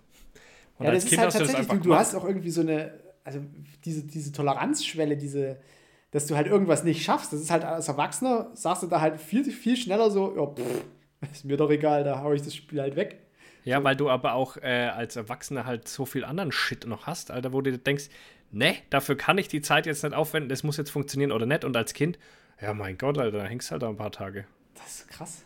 Und ja, als Kind halt hast du das du, du hast auch irgendwie so eine, also diese, diese Toleranzschwelle, diese, dass du halt irgendwas nicht schaffst. Das ist halt als Erwachsener, sagst du da halt viel, viel schneller so, ja, pff, ist mir doch egal, da haue ich das Spiel halt weg. Ja, weil du aber auch äh, als Erwachsener halt so viel anderen Shit noch hast, Alter, wo du denkst, ne, dafür kann ich die Zeit jetzt nicht aufwenden, das muss jetzt funktionieren oder nicht. Und als Kind, ja, mein Gott, Alter, da hängst du halt da ein paar Tage. Das ist krass.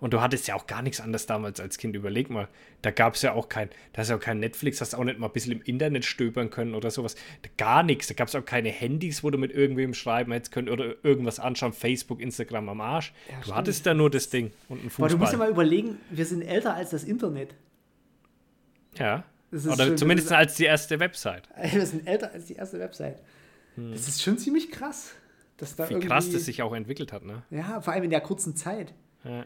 Und du hattest ja auch gar nichts anderes damals als Kind. Überleg mal, da gab es ja auch kein, da ist ja auch kein Netflix, hast auch nicht mal ein bisschen im Internet stöbern können oder sowas. Gar nichts. Da gab es auch keine Handys, wo du mit irgendwem schreiben hättest können oder irgendwas anschauen. Facebook, Instagram am Arsch. Ja, du stimmt. hattest da nur das Ding und ein Fußball. Aber du musst ja mal überlegen, wir sind älter als das Internet. Ja. Oder schön, zumindest als die erste Website. Wir sind älter als die erste Website. Hm. Das ist schon ziemlich krass. Dass da Wie krass das sich auch entwickelt hat, ne? Ja, vor allem in der kurzen Zeit.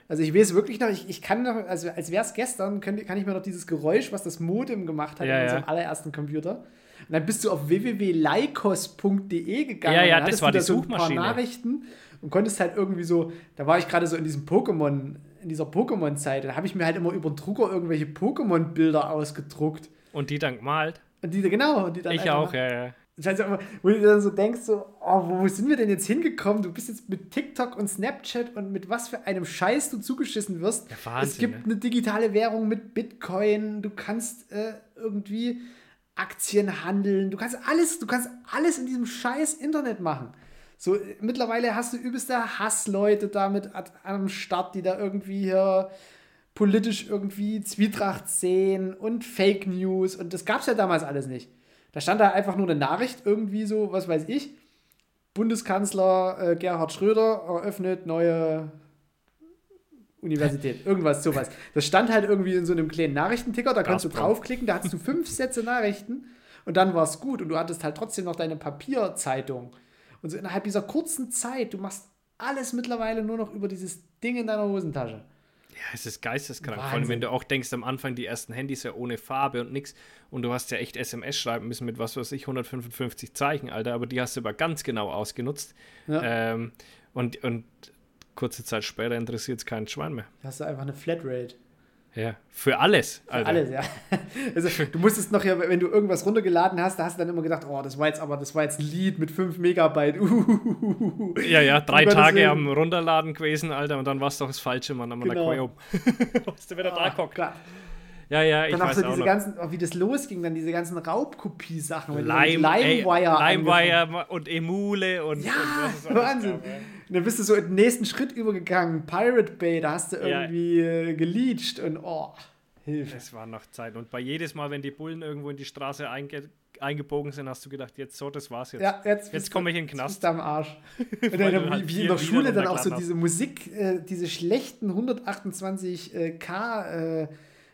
Also ich weiß wirklich noch, ich, ich kann noch, also als wäre es gestern, kann, kann ich mir noch dieses Geräusch, was das Modem gemacht hat ja, in unserem ja. allerersten Computer. Und dann bist du auf www.leikos.de gegangen. Ja, ja, das war die da Suchmaschine. So ein paar Nachrichten und konntest halt irgendwie so, da war ich gerade so in diesem Pokémon, in dieser Pokémon-Zeit, da habe ich mir halt immer über den Drucker irgendwelche Pokémon-Bilder ausgedruckt. Und die dann gemalt. Und die, genau, und die dann Ich auch, ja, ja. Wo du dann so denkst, so, oh, wo sind wir denn jetzt hingekommen? Du bist jetzt mit TikTok und Snapchat und mit was für einem Scheiß du zugeschissen wirst. Ja, Wahnsinn, es gibt ne? eine digitale Währung mit Bitcoin, du kannst äh, irgendwie Aktien handeln, du kannst alles, du kannst alles in diesem scheiß Internet machen. So, mittlerweile hast du übelste Hassleute damit am Start, die da irgendwie hier politisch irgendwie Zwietracht sehen und Fake News und das gab es ja damals alles nicht. Da stand da einfach nur eine Nachricht, irgendwie so, was weiß ich. Bundeskanzler äh, Gerhard Schröder eröffnet neue Universität. Irgendwas, sowas. Das stand halt irgendwie in so einem kleinen Nachrichtenticker, da kannst du draufklicken, da hattest du fünf Sätze Nachrichten und dann war es gut und du hattest halt trotzdem noch deine Papierzeitung. Und so innerhalb dieser kurzen Zeit, du machst alles mittlerweile nur noch über dieses Ding in deiner Hosentasche. Ja, es ist geisteskrank. Wahnsinn. Vor allem, wenn du auch denkst, am Anfang die ersten Handys ja ohne Farbe und nichts. Und du hast ja echt SMS schreiben müssen mit was weiß ich, 155 Zeichen, Alter. Aber die hast du aber ganz genau ausgenutzt. Ja. Ähm, und, und kurze Zeit später interessiert es keinen Schwein mehr. Da hast du einfach eine Flatrate. Ja, für alles. Für Alter. alles, ja. Also, du musstest noch ja, wenn du irgendwas runtergeladen hast, da hast du dann immer gedacht, oh, das war jetzt aber, das war jetzt ein Lied mit 5 Megabyte. Uh, ja, ja, drei Tage am Runterladen gewesen, Alter, und dann war es doch das Falsche, Mann. Dann genau. da Hast du wieder oh, da geguckt. Ja, ja, ich dann weiß auch so diese auch ganzen, oh, wie das losging, dann diese ganzen Raubkopie-Sachen. Lime, LimeWire. LimeWire und Emule und. Ja, und Wahnsinn. Gab, und dann bist du so in den nächsten Schritt übergegangen. Pirate Bay, da hast du irgendwie ja. Äh, geleached und oh, Hilfe. Es war noch Zeit. Und bei jedes Mal, wenn die Bullen irgendwo in die Straße einge eingebogen sind, hast du gedacht, jetzt so, das war's jetzt. Ja, jetzt, jetzt komme ich in den Knast. Du am Arsch. und dann, halt wie in der Schule dann auch so diese Musik, äh, diese schlechten 128K äh,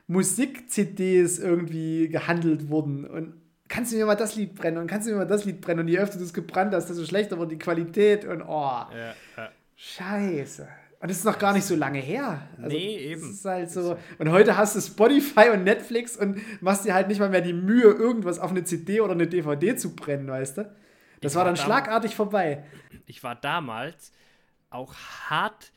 Musik-CDs irgendwie gehandelt wurden. Und kannst du mir mal das Lied brennen und kannst du mir mal das Lied brennen und je öfter du es gebrannt hast, desto schlechter wird die Qualität und oh. Ja, ja. Scheiße. Und das ist noch gar nicht so lange her. Also, nee, eben. Ist halt so. Und heute hast du Spotify und Netflix und machst dir halt nicht mal mehr die Mühe, irgendwas auf eine CD oder eine DVD zu brennen, weißt du? Das war, war, dann schlagartig vorbei. Ich war damals auch hart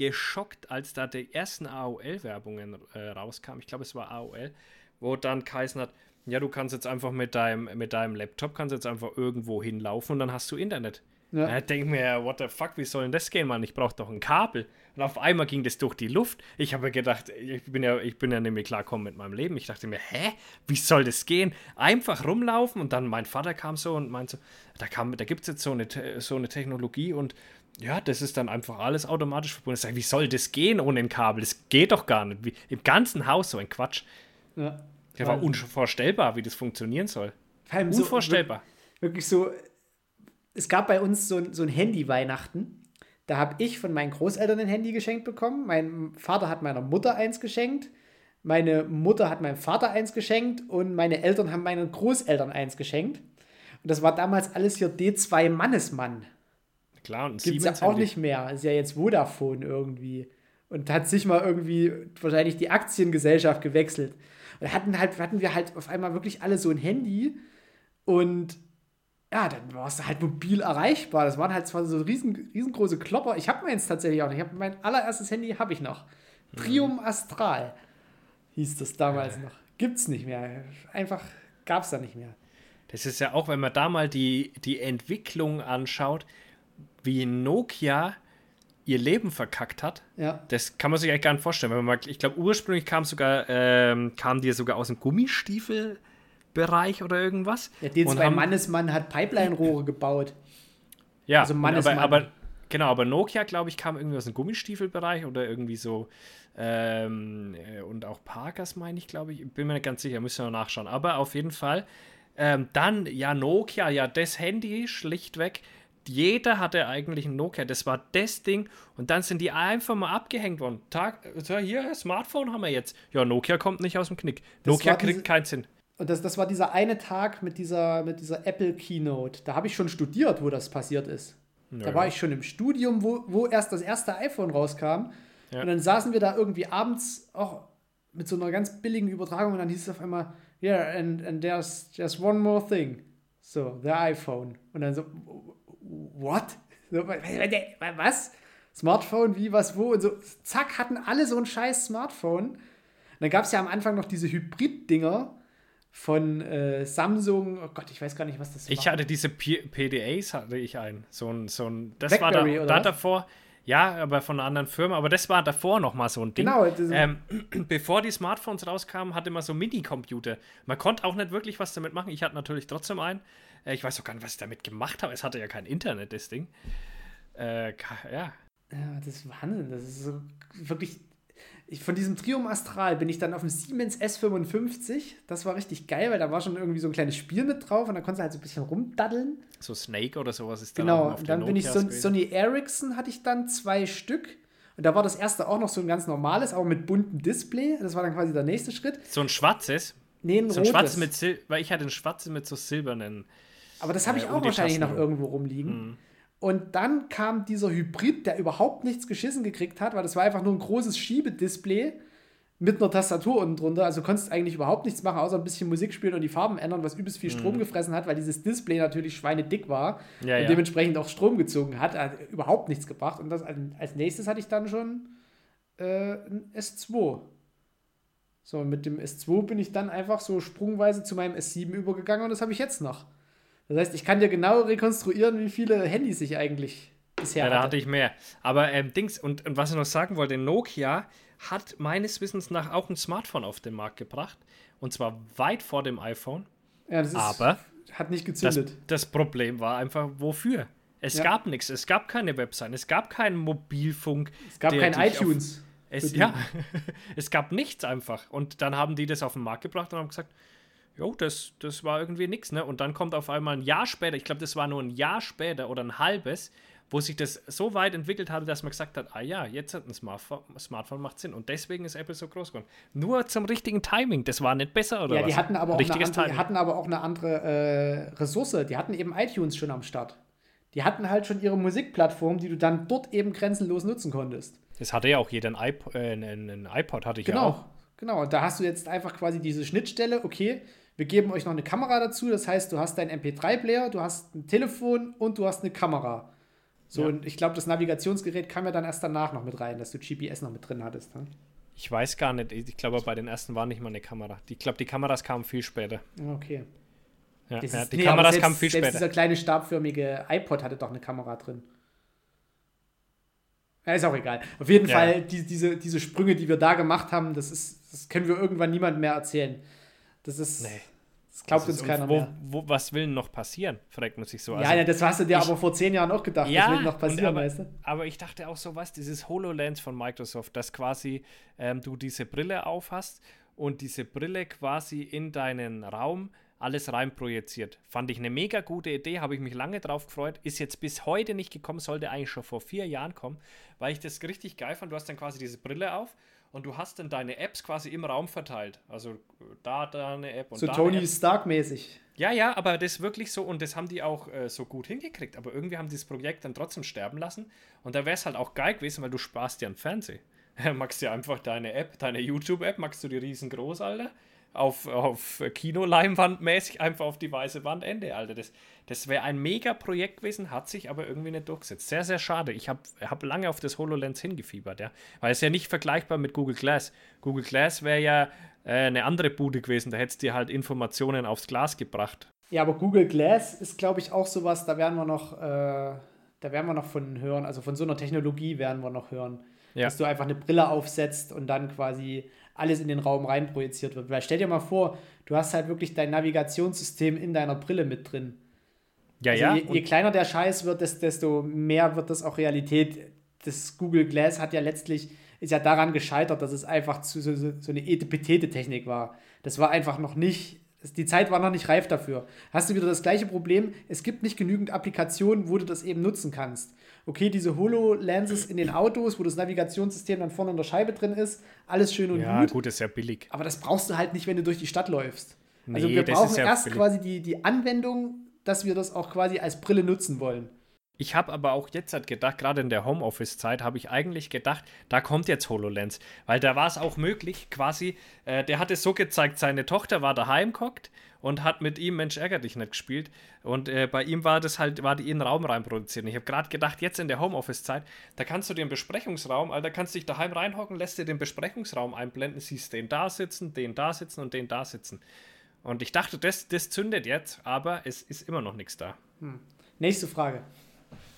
geschockt, als da die ersten AOL-Werbungen äh, rauskamen. Ich glaube, es war AOL, wo dann geheißen hat, ja, du kannst jetzt einfach mit deinem, mit deinem Laptop kannst jetzt einfach irgendwo hinlaufen und dann hast du Internet. Ja. Da denk mir, what the fuck, wie soll denn das gehen, Mann? Ich brauche doch ein Kabel. Und auf einmal ging das durch die Luft. Ich habe gedacht, ich bin ja, ich bin ja nämlich klarkommen mit meinem Leben. Ich dachte mir, hä? Wie soll das gehen? Einfach rumlaufen und dann mein Vater kam so und meinte so, da, da gibt es jetzt so eine, so eine Technologie und ja, das ist dann einfach alles automatisch verbunden. Sage, wie soll das gehen ohne ein Kabel? Das geht doch gar nicht. Wie, Im ganzen Haus so ein Quatsch. Ja. Der war unvorstellbar, wie das funktionieren soll. Unvorstellbar. So, wirklich so, es gab bei uns so, so ein Handy-Weihnachten. Da habe ich von meinen Großeltern ein Handy geschenkt bekommen. Mein Vater hat meiner Mutter eins geschenkt. Meine Mutter hat meinem Vater eins geschenkt und meine Eltern haben meinen Großeltern eins geschenkt. Und das war damals alles hier D2 Mannesmann. Klar, und Gibt es ja auch nicht mehr. Ist ja jetzt Vodafone irgendwie. Und hat sich mal irgendwie wahrscheinlich die Aktiengesellschaft gewechselt. Und da hatten, halt, hatten wir halt auf einmal wirklich alle so ein Handy. Und ja, dann war es halt mobil erreichbar. Das waren halt zwar so riesen, riesengroße Klopper. Ich habe meins tatsächlich auch nicht. Ich habe mein allererstes Handy habe ich noch. Trium Astral hieß das damals noch. Gibt's nicht mehr. Einfach gab es da nicht mehr. Das ist ja auch, wenn man da mal die, die Entwicklung anschaut, wie Nokia ihr Leben verkackt hat. Ja. Das kann man sich eigentlich gar nicht vorstellen. Wenn man mal, ich glaube, ursprünglich kam sogar, ähm, kamen die sogar aus dem Gummistiefelbereich oder irgendwas. Ja, den zwei Mannesmann hat Pipeline-Rohre gebaut. Ja, also Mannesmann. Aber, aber, genau, aber Nokia, glaube ich, kam irgendwie aus dem Gummistiefelbereich oder irgendwie so. Ähm, äh, und auch Parkers, meine ich, glaube ich. Bin mir nicht ganz sicher, müssen wir nachschauen. Aber auf jeden Fall. Ähm, dann, ja, Nokia, ja, das Handy schlichtweg jeder hatte eigentlich ein Nokia, das war das Ding und dann sind die einfach mal abgehängt worden. Tag, so hier, Smartphone haben wir jetzt. Ja, Nokia kommt nicht aus dem Knick. Das Nokia kriegt diese, keinen Sinn. Und das, das war dieser eine Tag mit dieser, mit dieser Apple Keynote. Da habe ich schon studiert, wo das passiert ist. Ja. Da war ich schon im Studium, wo, wo erst das erste iPhone rauskam. Ja. Und dann saßen wir da irgendwie abends auch mit so einer ganz billigen Übertragung und dann hieß es auf einmal, yeah, and, and there's, there's one more thing. So, the iPhone. Und dann so, what? Was? Smartphone, wie, was, wo? Und so, zack, hatten alle so ein scheiß Smartphone. Und dann gab es ja am Anfang noch diese Hybrid-Dinger von äh, Samsung. Oh Gott, ich weiß gar nicht, was das war. Ich hatte diese P PDAs, hatte ich ein. So ein, so ein das Blackberry, war da, da davor. Ja, aber von einer anderen Firma. Aber das war davor noch mal so ein Ding. Genau. Ähm, bevor die Smartphones rauskamen, hatte man so Mini-Computer. Man konnte auch nicht wirklich was damit machen. Ich hatte natürlich trotzdem einen. Äh, ich weiß auch gar nicht, was ich damit gemacht habe. Es hatte ja kein Internet, das Ding. Äh, ja. Ja, das ist Wahnsinn. Das ist so wirklich. Ich, von diesem Trium Astral bin ich dann auf dem Siemens S55. Das war richtig geil, weil da war schon irgendwie so ein kleines Spiel mit drauf und da konntest du halt so ein bisschen rumdaddeln. So Snake oder sowas ist da Genau, und dann bin ich so, Sony Ericsson hatte ich dann zwei Stück. Und da war das erste auch noch so ein ganz normales, aber mit buntem Display. Das war dann quasi der nächste Schritt. So ein schwarzes? Nee, ein so ein rotes. schwarzes mit Sil weil ich hatte ein schwarzes mit so silbernen aber das habe ich äh, auch wahrscheinlich noch irgendwo rumliegen. Mhm. Und dann kam dieser Hybrid, der überhaupt nichts geschissen gekriegt hat, weil das war einfach nur ein großes Schiebedisplay mit einer Tastatur unten drunter. Also konntest eigentlich überhaupt nichts machen, außer ein bisschen Musik spielen und die Farben ändern, was übelst viel Strom mhm. gefressen hat, weil dieses Display natürlich schweinedick war ja, und ja. dementsprechend auch Strom gezogen hat. hat überhaupt nichts gebracht. Und das, als nächstes hatte ich dann schon äh, ein S2. So, und mit dem S2 bin ich dann einfach so sprungweise zu meinem S7 übergegangen und das habe ich jetzt noch. Das heißt, ich kann dir genau rekonstruieren, wie viele Handys ich eigentlich bisher hatte. Ja, da hatte ich mehr. Aber ähm, Dings, und, und was ich noch sagen wollte, Nokia hat meines Wissens nach auch ein Smartphone auf den Markt gebracht. Und zwar weit vor dem iPhone. Ja, das ist, aber hat nicht gezündet. Das, das Problem war einfach, wofür? Es ja. gab nichts, es gab keine Website, es gab keinen Mobilfunk. Es gab kein iTunes. es, ja, es gab nichts einfach. Und dann haben die das auf den Markt gebracht und haben gesagt, jo, das, das war irgendwie nichts, ne? Und dann kommt auf einmal ein Jahr später, ich glaube, das war nur ein Jahr später oder ein halbes, wo sich das so weit entwickelt hatte, dass man gesagt hat, ah ja, jetzt hat ein Smartphone, Smartphone macht Sinn. Und deswegen ist Apple so groß geworden. Nur zum richtigen Timing, das war nicht besser, oder ja, was? die hatten aber, auch eine, andere, die hatten aber auch eine andere äh, Ressource. Die hatten eben iTunes schon am Start. Die hatten halt schon ihre Musikplattform, die du dann dort eben grenzenlos nutzen konntest. Das hatte ja auch jeder, ein, iP äh, ein, iPod hatte ich genau, ja auch. Genau, und da hast du jetzt einfach quasi diese Schnittstelle, okay, wir geben euch noch eine Kamera dazu, das heißt, du hast deinen MP3-Player, du hast ein Telefon und du hast eine Kamera. So, ja. und ich glaube, das Navigationsgerät kam ja dann erst danach noch mit rein, dass du GPS noch mit drin hattest. Ne? Ich weiß gar nicht. Ich glaube, bei den ersten war nicht mal eine Kamera. Ich glaube, die Kameras kamen viel später. Okay. Ja, ja die nee, Kameras selbst, kamen viel später. Dieser kleine stabförmige iPod hatte doch eine Kamera drin. Ja, ist auch egal. Auf jeden ja. Fall, die, diese, diese Sprünge, die wir da gemacht haben, das, ist, das können wir irgendwann niemandem mehr erzählen. Das ist. Nee. Das glaubt das uns keiner wo, mehr. Wo, was will noch passieren? Fragt man sich so. Also, ja, ja, das hast du dir ich, aber vor zehn Jahren auch gedacht. Ja, was will noch passieren, aber, weißt du? Aber ich dachte auch so was, dieses HoloLens von Microsoft, dass quasi ähm, du diese Brille aufhast und diese Brille quasi in deinen Raum alles rein projiziert. Fand ich eine mega gute Idee, habe ich mich lange drauf gefreut. Ist jetzt bis heute nicht gekommen, sollte eigentlich schon vor vier Jahren kommen, weil ich das richtig geil fand. Du hast dann quasi diese Brille auf und du hast dann deine Apps quasi im Raum verteilt. Also da, da eine App und so da. So Tony Stark-mäßig. Ja, ja, aber das ist wirklich so und das haben die auch äh, so gut hingekriegt. Aber irgendwie haben die das Projekt dann trotzdem sterben lassen. Und da wäre es halt auch geil gewesen, weil du sparst dir einen Fernseher. magst dir einfach deine App, deine YouTube-App, magst du die riesengroß, Alter auf, auf Kinoleinwand mäßig einfach auf die weiße Wand Ende, Alter. Das, das wäre ein mega Projekt gewesen, hat sich aber irgendwie nicht durchgesetzt. Sehr, sehr schade. Ich habe hab lange auf das HoloLens hingefiebert, ja. Weil es ja nicht vergleichbar mit Google Glass. Google Glass wäre ja äh, eine andere Bude gewesen, da hättest du dir halt Informationen aufs Glas gebracht. Ja, aber Google Glass ist, glaube ich, auch sowas, da werden wir noch, äh, da werden wir noch von hören, also von so einer Technologie werden wir noch hören. Ja. Dass du einfach eine Brille aufsetzt und dann quasi alles in den Raum rein projiziert wird. Weil stell dir mal vor, du hast halt wirklich dein Navigationssystem in deiner Brille mit drin. Ja, also ja. Je, je, kleiner der Scheiß wird, desto mehr wird das auch Realität. Das Google Glass hat ja letztlich, ist ja daran gescheitert, dass es einfach so, so, so eine Etepetete-Technik war. Das war einfach noch nicht die Zeit war noch nicht reif dafür. Hast du wieder das gleiche Problem, es gibt nicht genügend Applikationen, wo du das eben nutzen kannst. Okay, diese HoloLenses in den Autos, wo das Navigationssystem dann vorne in der Scheibe drin ist, alles schön und ja, gut. Ja, gut, ist ja billig. Aber das brauchst du halt nicht, wenn du durch die Stadt läufst. Also nee, wir brauchen ja erst billig. quasi die, die Anwendung, dass wir das auch quasi als Brille nutzen wollen. Ich habe aber auch jetzt halt gedacht, gerade in der Homeoffice-Zeit, habe ich eigentlich gedacht, da kommt jetzt HoloLens. Weil da war es auch möglich, quasi, äh, der hat es so gezeigt, seine Tochter war daheim gehockt und hat mit ihm Mensch ärger dich nicht gespielt. Und äh, bei ihm war das halt, war die in den Raum rein produziert. Ich habe gerade gedacht, jetzt in der Homeoffice-Zeit, da kannst du den Besprechungsraum, also da kannst du dich daheim reinhocken, lässt dir den Besprechungsraum einblenden, siehst den da sitzen, den da sitzen und den da sitzen. Und ich dachte, das, das zündet jetzt, aber es ist immer noch nichts da. Hm. Nächste Frage.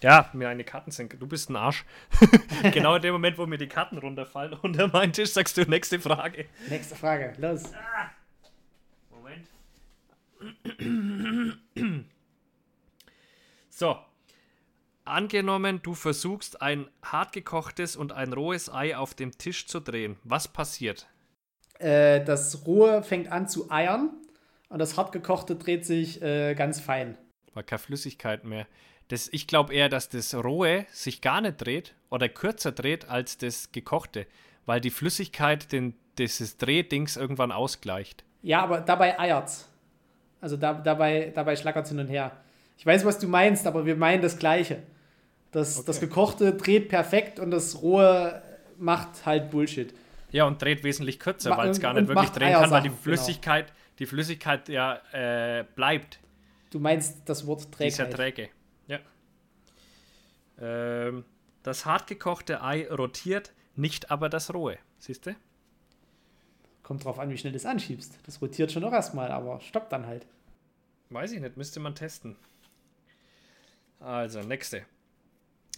Ja, mir eine Karten senken. Du bist ein Arsch. genau in dem Moment, wo mir die Karten runterfallen unter meinen Tisch, sagst du nächste Frage. Nächste Frage, los. Moment. so. Angenommen, du versuchst ein hartgekochtes und ein rohes Ei auf dem Tisch zu drehen. Was passiert? Äh, das rohe fängt an zu eiern und das hartgekochte dreht sich äh, ganz fein. War keine Flüssigkeit mehr. Das, ich glaube eher, dass das Rohe sich gar nicht dreht oder kürzer dreht als das Gekochte, weil die Flüssigkeit den, dieses Drehdings irgendwann ausgleicht. Ja, aber dabei eiert's. Also da, dabei, dabei schlackert es hin und her. Ich weiß, was du meinst, aber wir meinen das Gleiche. Das, okay. das Gekochte dreht perfekt und das Rohe macht halt Bullshit. Ja, und dreht wesentlich kürzer, weil es gar nicht wirklich drehen kann, weil die genau. Flüssigkeit, genau. die Flüssigkeit ja äh, bleibt. Du meinst das Wort Trägheit. Ist ja träge. Ähm, das hartgekochte Ei rotiert, nicht aber das rohe. Siehst du? Kommt drauf an, wie schnell du es anschiebst. Das rotiert schon noch erstmal, aber stoppt dann halt. Weiß ich nicht, müsste man testen. Also, nächste.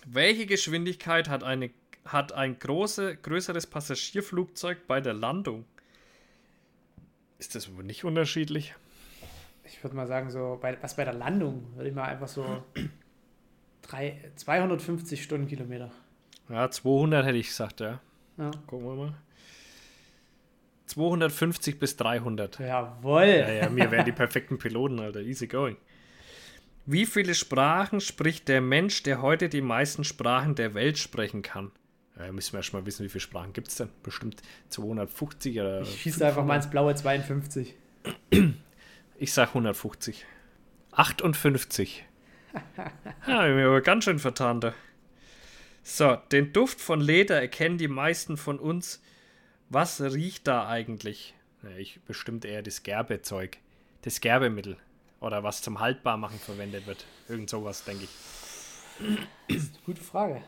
Welche Geschwindigkeit hat, eine, hat ein große, größeres Passagierflugzeug bei der Landung? Ist das wohl nicht unterschiedlich? Ich würde mal sagen, so, bei, was bei der Landung, würde ich mal einfach so Drei, 250 Stundenkilometer. Ja, 200 hätte ich gesagt, ja. ja. Gucken wir mal. 250 bis 300. Jawohl. Ja, ja, mir wären die perfekten Piloten, Alter. Easy going. Wie viele Sprachen spricht der Mensch, der heute die meisten Sprachen der Welt sprechen kann? Ja, müssen wir erstmal wissen, wie viele Sprachen gibt es denn? Bestimmt 250 oder. Ich schieße einfach mal ins blaue 52. Ich sag 150. 58 ja, ich bin aber ganz schön vertan da. So, den Duft von Leder erkennen die meisten von uns. Was riecht da eigentlich? Ich bestimmt eher das Gerbezeug. Das Gerbemittel. Oder was zum Haltbarmachen verwendet wird. Irgend sowas, denke ich. Das ist eine gute Frage.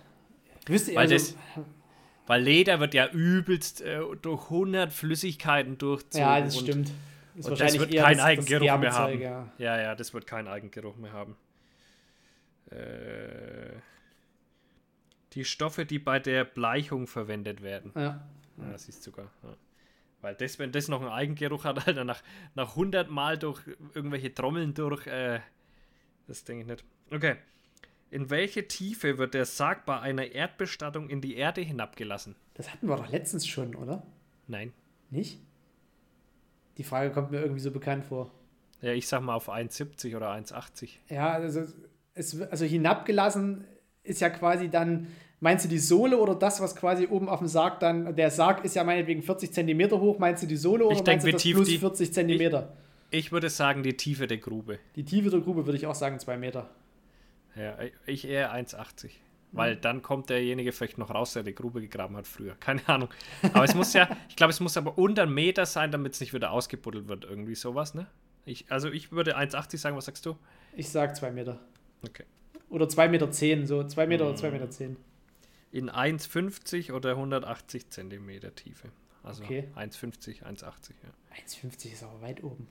Wüsste weil, also, das, weil Leder wird ja übelst äh, durch 100 Flüssigkeiten durchzogen. Ja, das stimmt. Das, und das wird keinen Eigengeruch mehr haben. Ja. ja, ja, das wird keinen Eigengeruch mehr haben. Äh, die Stoffe, die bei der Bleichung verwendet werden. Ja. Ja das ist sogar. Ja. Weil das, wenn das noch einen Eigengeruch hat, Alter, nach, nach 100 Mal durch irgendwelche Trommeln durch, äh, das denke ich nicht. Okay. In welche Tiefe wird der Sarg bei einer Erdbestattung in die Erde hinabgelassen? Das hatten wir doch letztens schon, oder? Nein. Nicht? Die Frage kommt mir irgendwie so bekannt vor. Ja, ich sag mal auf 1,70 oder 1,80. Ja, also, es, also hinabgelassen ist ja quasi dann, meinst du die Sohle oder das, was quasi oben auf dem Sarg dann, der Sarg ist ja meinetwegen 40 cm hoch, meinst du die Sohle oder ich denk, meinst du das plus die, 40 cm? Ich, ich, würde sagen, die Tiefe der Grube. Die Tiefe der Grube würde ich auch sagen, 2 Meter. Ja, ich eher 1,80. Weil dann kommt derjenige vielleicht noch raus, der die Grube gegraben hat früher. Keine Ahnung. Aber es muss ja, ich glaube, es muss aber unter einen Meter sein, damit es nicht wieder ausgebuddelt wird. Irgendwie sowas, ne? Ich, also ich würde 1,80 sagen, was sagst du? Ich sag 2 Meter. Okay. Oder 2,10 Meter, zehn, so 2 Meter hm. oder 2,10 Meter. Zehn. In 1,50 oder 180 Zentimeter Tiefe. Also okay. 1,50, 1,80, ja. 1,50 ist aber weit oben.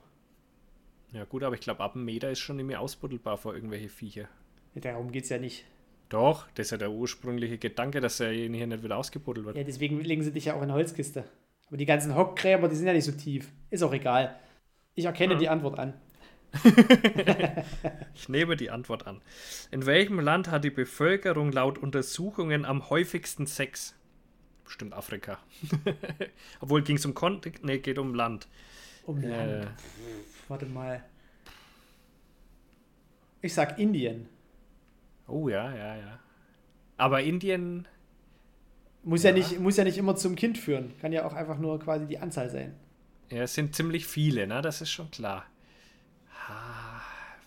Ja gut, aber ich glaube, ab einem Meter ist schon nicht mehr ausbuddelbar vor irgendwelche Viecher. Darum geht es ja nicht. Doch, das ist ja der ursprüngliche Gedanke, dass er hier nicht wieder ausgebuddelt wird. Ja, deswegen legen sie dich ja auch in eine Holzkiste. Aber die ganzen Hockgräber, die sind ja nicht so tief. Ist auch egal. Ich erkenne hm. die Antwort an. ich nehme die Antwort an. In welchem Land hat die Bevölkerung laut Untersuchungen am häufigsten Sex? Bestimmt Afrika. Obwohl ging es um Kontinent, nee, geht um Land. Um Land. Äh, Warte mal. Ich sag Indien. Oh ja, ja, ja. Aber Indien. Muss ja. ja, nicht, muss ja nicht immer zum Kind führen. Kann ja auch einfach nur quasi die Anzahl sein. Ja, es sind ziemlich viele, ne? Das ist schon klar.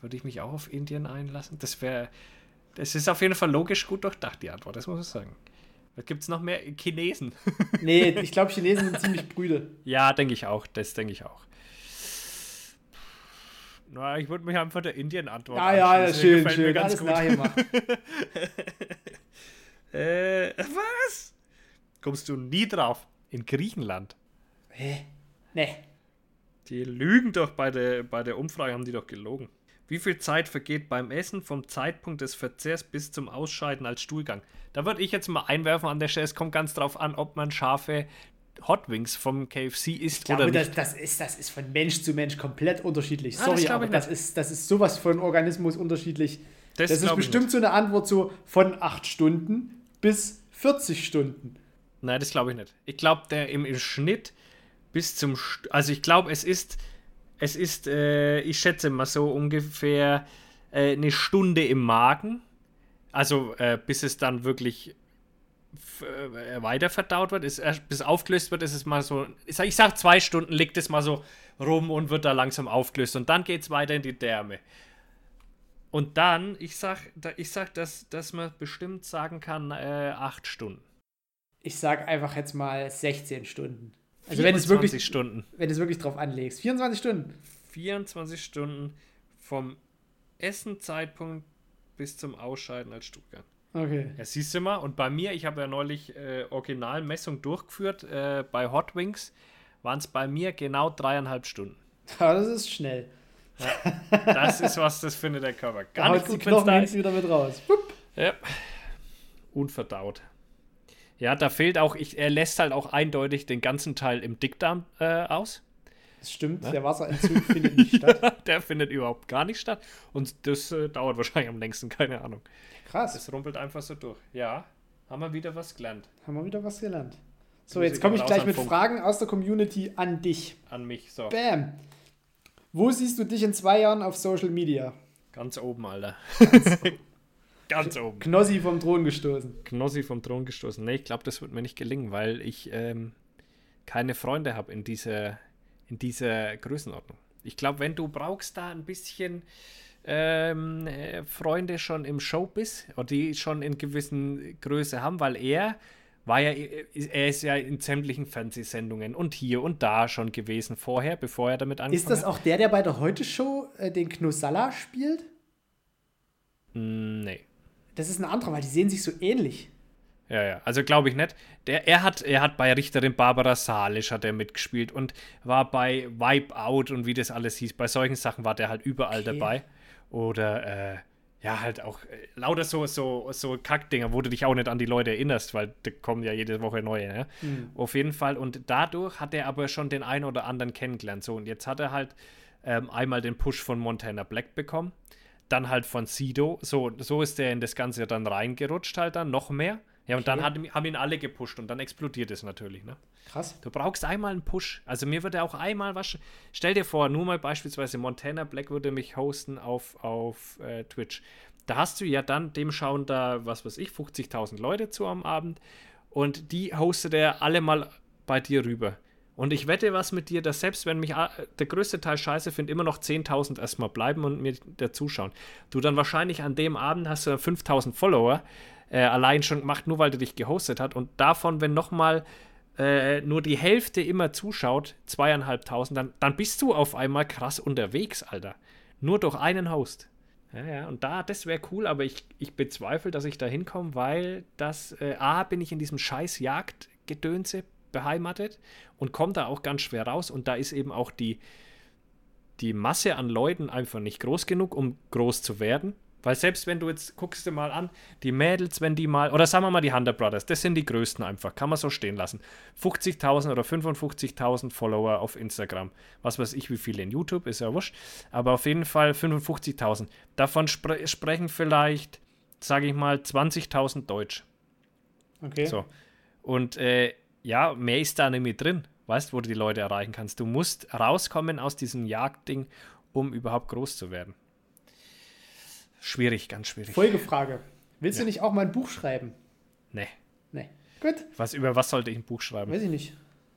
Würde ich mich auch auf Indien einlassen? Das wäre. Das ist auf jeden Fall logisch gut durchdacht, die Antwort, das muss ich sagen. Gibt es noch mehr Chinesen? nee, ich glaube, Chinesen sind ziemlich brüde. Ja, denke ich auch. Das denke ich auch. Na, ich würde mich einfach der Indien antworten. Ja, ja, ja schön, schön. Ganz Alles gut. nachgemacht. äh, was? Kommst du nie drauf? In Griechenland? Hä? Nee. Die lügen doch bei der, bei der Umfrage, haben die doch gelogen. Wie viel Zeit vergeht beim Essen vom Zeitpunkt des Verzehrs bis zum Ausscheiden als Stuhlgang? Da würde ich jetzt mal einwerfen an der Stelle, es kommt ganz drauf an, ob man scharfe Hot Wings vom KFC isst glaube, oder nicht. Das, das, ist, das ist von Mensch zu Mensch komplett unterschiedlich. Ah, Sorry, das aber das ist, das ist sowas von Organismus unterschiedlich. Das, das ist bestimmt so eine Antwort so von 8 Stunden bis 40 Stunden. Nein, das glaube ich nicht. Ich glaube, der im, im, Schnitt bis zum. St also, ich glaube, es ist. Es ist, äh, ich schätze mal so ungefähr äh, eine Stunde im Magen. Also, äh, bis es dann wirklich äh, weiter verdaut wird, ist, bis aufgelöst wird, ist es mal so, ich sag, ich sag zwei Stunden liegt es mal so rum und wird da langsam aufgelöst und dann geht es weiter in die Därme. Und dann, ich sag, ich sag, dass, dass man bestimmt sagen kann, äh, acht Stunden. Ich sag einfach jetzt mal 16 Stunden. Also wenn es wirklich Stunden. Wenn du es wirklich drauf anlegst. 24 Stunden. 24 Stunden vom Essenzeitpunkt bis zum Ausscheiden als Stuhlgang. Okay. Ja, siehst du mal, und bei mir, ich habe ja neulich äh, Originalmessung durchgeführt, äh, bei Hot Wings waren es bei mir genau dreieinhalb Stunden. Ja, das ist schnell. Ja, das ist was, das findet der Körper gar da nicht gut, die Knochen da ist. wieder mit raus. Ja. Unverdaut. Ja, da fehlt auch, ich, er lässt halt auch eindeutig den ganzen Teil im Dickdarm äh, aus. Das stimmt, ja? der Wasserentzug findet nicht statt. der findet überhaupt gar nicht statt. Und das äh, dauert wahrscheinlich am längsten, keine Ahnung. Krass. Das rumpelt einfach so durch. Ja, haben wir wieder was gelernt. Haben wir wieder was gelernt. So, jetzt komme ich gleich mit Funk. Fragen aus der Community an dich. An mich, so. Bam. Wo siehst du dich in zwei Jahren auf Social Media? Ganz oben, Alter. Ganz oben. Knossi vom Thron gestoßen. Knossi vom Thron gestoßen. Nee, ich glaube, das wird mir nicht gelingen, weil ich ähm, keine Freunde habe in dieser, in dieser Größenordnung. Ich glaube, wenn du brauchst da ein bisschen ähm, äh, Freunde schon im Showbiz oder die schon in gewissen Größe haben, weil er war ja, er ist ja in sämtlichen Fernsehsendungen und hier und da schon gewesen vorher, bevor er damit angefangen hat. Ist das auch der, der bei der Heute-Show äh, den Knussalla spielt? Mm, nee. Das ist ein anderer, weil die sehen sich so ähnlich. Ja, ja, also glaube ich nicht. Der, er, hat, er hat bei Richterin Barbara Salisch hat er mitgespielt und war bei Wipeout und wie das alles hieß. Bei solchen Sachen war der halt überall okay. dabei. Oder äh, ja, halt auch äh, lauter so, so, so Kackdinger, wo du dich auch nicht an die Leute erinnerst, weil da kommen ja jede Woche neue. Ne? Mhm. Auf jeden Fall. Und dadurch hat er aber schon den einen oder anderen kennengelernt. So, und jetzt hat er halt ähm, einmal den Push von Montana Black bekommen, dann halt von Sido. So, so ist er in das Ganze dann reingerutscht, halt dann noch mehr Ja, und okay. dann hat, haben ihn alle gepusht und dann explodiert es natürlich. Ne? Krass. Du brauchst einmal einen Push. Also mir würde auch einmal was. Stell dir vor, nur mal beispielsweise Montana Black würde mich hosten auf, auf äh, Twitch. Da hast du ja dann, dem schauen da, was weiß ich, 50.000 Leute zu am Abend und die hostet er alle mal bei dir rüber. Und ich wette was mit dir, dass selbst wenn mich der größte Teil scheiße findet, immer noch 10.000 erstmal bleiben und mir da zuschauen. Du dann wahrscheinlich an dem Abend hast du 5.000 Follower äh, allein schon gemacht, nur weil du dich gehostet hat. Und davon, wenn nochmal äh, nur die Hälfte immer zuschaut, zweieinhalbtausend, dann, dann bist du auf einmal krass unterwegs, Alter. Nur durch einen Host. Ja, ja, und da, das wäre cool, aber ich, ich bezweifle, dass ich da hinkomme, weil das, äh, A, bin ich in diesem scheiß Jagdgedönse beheimatet und komme da auch ganz schwer raus und da ist eben auch die, die Masse an Leuten einfach nicht groß genug, um groß zu werden. Weil selbst wenn du jetzt, guckst du mal an, die Mädels, wenn die mal, oder sagen wir mal die Hunter Brothers, das sind die größten einfach, kann man so stehen lassen. 50.000 oder 55.000 Follower auf Instagram. Was weiß ich, wie viele in YouTube, ist ja wurscht. Aber auf jeden Fall 55.000. Davon spre sprechen vielleicht, sage ich mal, 20.000 Deutsch. Okay. So. Und äh, ja, mehr ist da nämlich drin, weißt du, wo du die Leute erreichen kannst. Du musst rauskommen aus diesem Jagdding, um überhaupt groß zu werden. Schwierig, ganz schwierig. Folgefrage. Willst ja. du nicht auch mal ein Buch schreiben? Nee. Nee. Gut. Was, über was sollte ich ein Buch schreiben? Weiß ich nicht.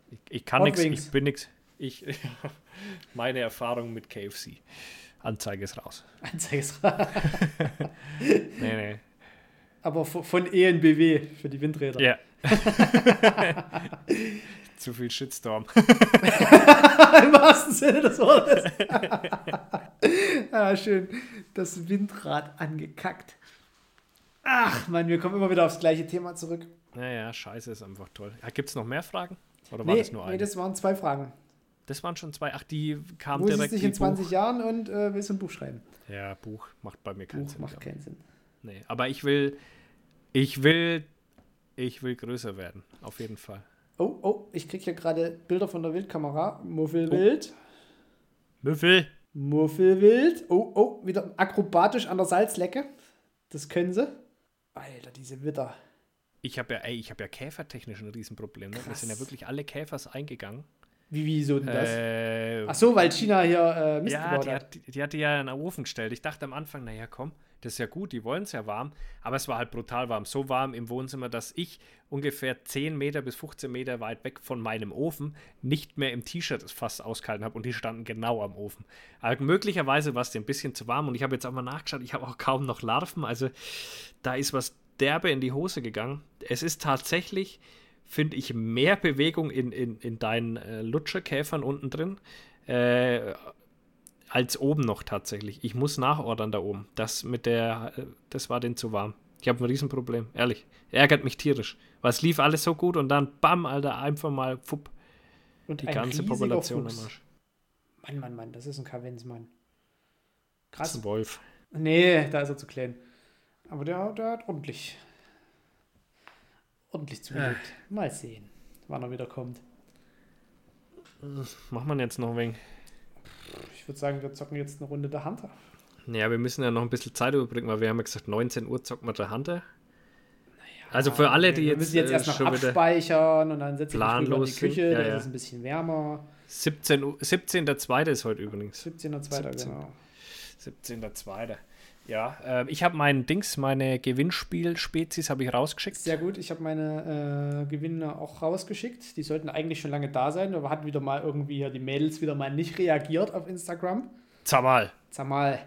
Ich, ich kann nichts, ich bin nichts. Ich, meine Erfahrung mit KFC. Anzeige ist raus. Anzeige ist raus. nee, nee. Aber von ENBW für die Windräder. Ja. Zu viel Shitstorm. Im wahrsten Sinne des Wortes. ah, schön. Das Windrad angekackt. Ach, Mann, wir kommen immer wieder aufs gleiche Thema zurück. Naja, scheiße, ist einfach toll. Ja, Gibt es noch mehr Fragen? Oder war nee, das nur eine? Nee, das waren zwei Fragen. Das waren schon zwei. Ach, die kamen direkt. Wo dich in 20 Buch. Jahren und äh, willst du ein Buch schreiben? Ja, Buch macht bei mir keinen Buch Sinn. macht keinen Sinn. Nee, aber ich will, ich will, ich will größer werden. Auf jeden Fall. Oh, oh, ich kriege hier gerade Bilder von der Wildkamera. Muffelwild. Oh. Muffel. Muffelwild. Oh, oh, wieder akrobatisch an der Salzlecke. Das können sie. Alter, diese Witter. Ich habe ja, ey, ich habe ja käfertechnisch ein Riesenproblem. Ne? Wir sind ja wirklich alle Käfers eingegangen. Wie, wieso denn das? Äh, Ach so, weil China hier äh, Mist ja, die hat. Die, die hatte ja einen Ofen gestellt. Ich dachte am Anfang, naja, komm, das ist ja gut, die wollen es ja warm, aber es war halt brutal warm. So warm im Wohnzimmer, dass ich ungefähr 10 Meter bis 15 Meter weit weg von meinem Ofen nicht mehr im T-Shirt fast ausgehalten habe und die standen genau am Ofen. Aber möglicherweise war es ein bisschen zu warm und ich habe jetzt auch mal nachgeschaut, ich habe auch kaum noch Larven, also da ist was derbe in die Hose gegangen. Es ist tatsächlich, finde ich, mehr Bewegung in, in, in deinen äh, Lutscherkäfern unten drin. Äh, als oben noch tatsächlich. Ich muss nachordern da oben. Das mit der, äh, das war denn zu warm. Ich habe ein Riesenproblem, ehrlich. Ärgert mich tierisch. Weil es lief alles so gut und dann, bam, Alter, einfach mal, fupp. Und die ganze Population Fuchs. am Arsch. Mann, Mann, Mann, das ist ein Kavenzmann. Krass. Das ist ein Wolf. Nee, da ist er zu klein. Aber der, der hat ordentlich, ordentlich zugelegt. Äh. Mal sehen, wann er wieder kommt. Macht man jetzt noch ein wenig. Ich würde sagen, wir zocken jetzt eine Runde der Hunter. Ja, wir müssen ja noch ein bisschen Zeit überbrücken, weil wir haben ja gesagt, 19 Uhr zocken wir der Hunter. Naja, also für alle, die wir jetzt. Wir müssen jetzt erst noch abspeichern und dann setze ich mich in die Küche, ja, da ja. ist es ein bisschen wärmer. 17 17.2. ist heute übrigens. 17.2. 17. genau. 17.2. Ja, äh, ich habe meinen Dings, meine Gewinnspiel-Spezies habe ich rausgeschickt. Sehr gut, ich habe meine äh, Gewinne auch rausgeschickt. Die sollten eigentlich schon lange da sein, aber hat wieder mal irgendwie die Mädels wieder mal nicht reagiert auf Instagram. Zamal. Zamal.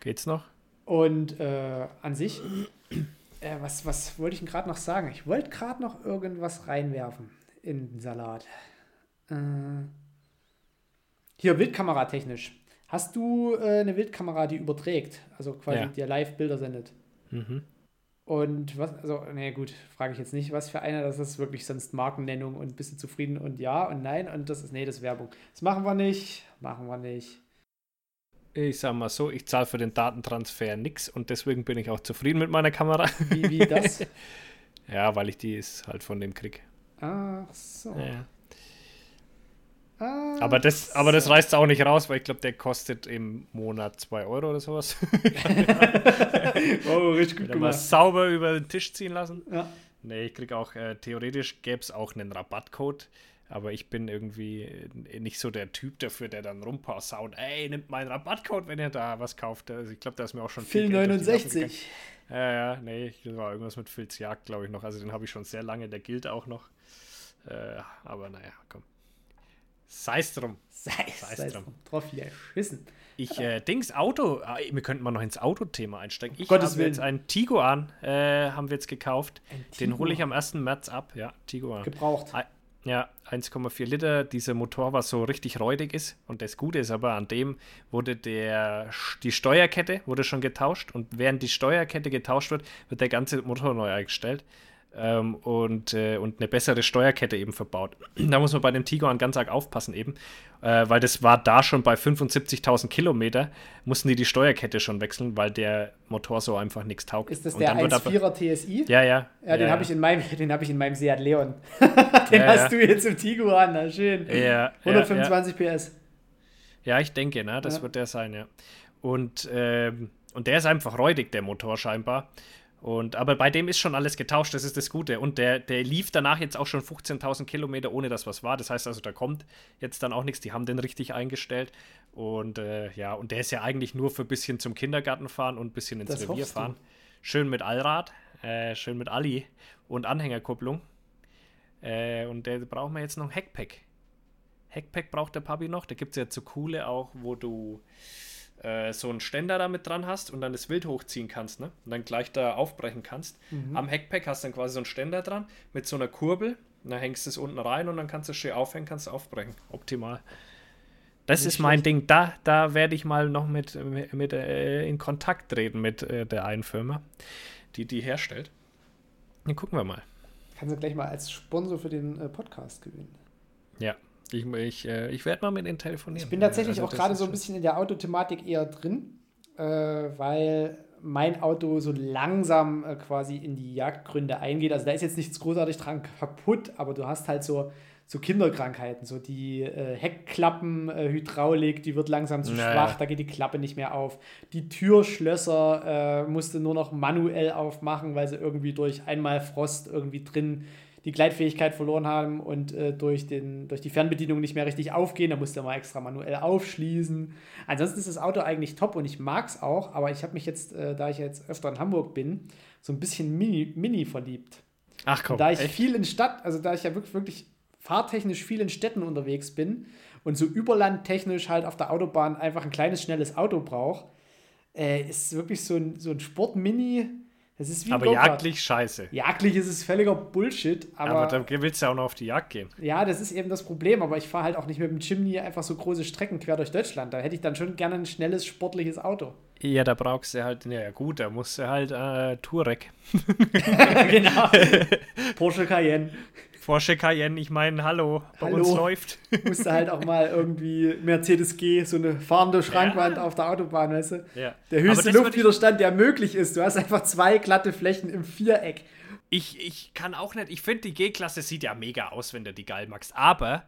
Geht's noch? Und äh, an sich, äh, was, was wollte ich denn gerade noch sagen? Ich wollte gerade noch irgendwas reinwerfen in den Salat. Äh, hier, Wildkamera-technisch. Hast du äh, eine Wildkamera, die überträgt, also quasi ja. dir live Bilder sendet? Mhm. Und was, also, nee, gut, frage ich jetzt nicht, was für eine, das ist wirklich sonst Markennennung und bist du zufrieden und ja und nein und das ist, nee, das ist Werbung. Das machen wir nicht, machen wir nicht. Ich sag mal so, ich zahle für den Datentransfer nichts und deswegen bin ich auch zufrieden mit meiner Kamera. Wie, wie das? ja, weil ich die ist halt von dem Krieg. Ach so. Ja. Ah, aber, das, aber das reißt auch nicht raus, weil ich glaube, der kostet im Monat 2 Euro oder sowas. oh, richtig gut gemacht. Sauber über den Tisch ziehen lassen. Ja. Nee, ich kriege auch, äh, theoretisch gäbe es auch einen Rabattcode, aber ich bin irgendwie äh, nicht so der Typ dafür, der dann rumpassaut, ey, nimmt meinen Rabattcode, wenn ihr da was kauft. Also ich glaube, da ist mir auch schon Phil 69. Ja, ja, nee, das war irgendwas mit Phils Jagd, glaube ich, noch. Also den habe ich schon sehr lange, der gilt auch noch. Äh, aber naja, komm. Sei es drum. Sei es drum. Drauf hier schissen. Ich, äh, Dings, Auto, ah, wir könnten mal noch ins Autothema einsteigen. Ich Gottes habe jetzt einen Tiguan, äh, haben wir jetzt gekauft. Den hole ich am 1. März ab, ja, Tiguan. Gebraucht. Ein, ja, 1,4 Liter, dieser Motor, was so richtig räudig ist. Und das Gute ist aber, an dem wurde der, die Steuerkette wurde schon getauscht. Und während die Steuerkette getauscht wird, wird der ganze Motor neu eingestellt ähm, und, äh, und eine bessere Steuerkette eben verbaut. da muss man bei dem Tiguan ganz arg aufpassen eben, äh, weil das war da schon bei 75.000 Kilometer, mussten die die Steuerkette schon wechseln, weil der Motor so einfach nichts taugt. Ist das und der 1.4er TSI? Ja, ja. Ja, den ja, habe ich, in meinem, hab ich in meinem Seat Leon. den ja, hast du jetzt im Tiguan, na schön. Ja, 125 PS. Ja, ich denke, ne, das wird der sein, ja. Und, ähm, und der ist einfach räudig, der Motor scheinbar. Und, aber bei dem ist schon alles getauscht, das ist das Gute. Und der, der lief danach jetzt auch schon 15.000 Kilometer, ohne dass was war. Das heißt also, da kommt jetzt dann auch nichts. Die haben den richtig eingestellt. Und äh, ja, und der ist ja eigentlich nur für ein bisschen zum Kindergarten fahren und ein bisschen ins das Revier fahren. Schön mit Allrad, äh, schön mit Ali und Anhängerkupplung. Äh, und der brauchen wir jetzt noch Heckpack. Heckpack braucht der Papi noch. Da gibt es ja zu coole auch, wo du äh, so einen Ständer damit dran hast und dann das Wild hochziehen kannst, ne? Und dann gleich da aufbrechen kannst. Mhm. Am Heckpack hast du dann quasi so einen Ständer dran mit so einer Kurbel. Und dann hängst du es unten rein und dann kannst du es schön aufhängen, kannst du aufbrechen. Optimal. Das Nicht ist mein schlecht. Ding. Da, da werde ich mal noch mit, mit, mit äh, in Kontakt treten mit äh, der einen Firma, die die herstellt. Dann gucken wir mal. Kannst du gleich mal als Sponsor für den äh, Podcast gewinnen. Ja, ich, ich, äh, ich werde mal mit ihnen telefonieren. Ich bin tatsächlich also, auch gerade so ein bisschen in der Autothematik eher drin, äh, weil mein Auto so langsam äh, quasi in die Jagdgründe eingeht. Also da ist jetzt nichts großartig dran kaputt, aber du hast halt so, so Kinderkrankheiten, so die äh, Heckklappen, äh, Hydraulik, die wird langsam zu naja. schwach, da geht die Klappe nicht mehr auf. Die Türschlösser äh, musste nur noch manuell aufmachen, weil sie irgendwie durch einmal Frost irgendwie drin die Gleitfähigkeit verloren haben und äh, durch, den, durch die Fernbedienung nicht mehr richtig aufgehen. Da musste man extra manuell aufschließen. Ansonsten ist das Auto eigentlich top und ich mag es auch, aber ich habe mich jetzt, äh, da ich jetzt öfter in Hamburg bin, so ein bisschen Mini, Mini verliebt. Ach komm. Und da ich echt? viel in Stadt, also da ich ja wirklich, wirklich fahrtechnisch viel in Städten unterwegs bin und so überlandtechnisch halt auf der Autobahn einfach ein kleines, schnelles Auto brauche, äh, ist wirklich so ein, so ein Sport-Mini das ist wie aber jagdlich scheiße. Jagdlich ist es völliger Bullshit. Aber, aber da willst du ja auch noch auf die Jagd gehen. Ja, das ist eben das Problem. Aber ich fahre halt auch nicht mit dem Chimney einfach so große Strecken quer durch Deutschland. Da hätte ich dann schon gerne ein schnelles, sportliches Auto. Ja, da brauchst du halt, ja gut, da musst du halt äh, Touareg. genau. Porsche Cayenne. Porsche Cayenne, ich meine, hallo, bei hallo. uns läuft. Musste halt auch mal irgendwie Mercedes G, so eine fahrende Schrankwand ja. auf der Autobahn, weißt du? Ja. Der höchste Luftwiderstand, der möglich ist. Du hast einfach zwei glatte Flächen im Viereck. Ich, ich kann auch nicht, ich finde, die G-Klasse sieht ja mega aus, wenn du die geil magst, aber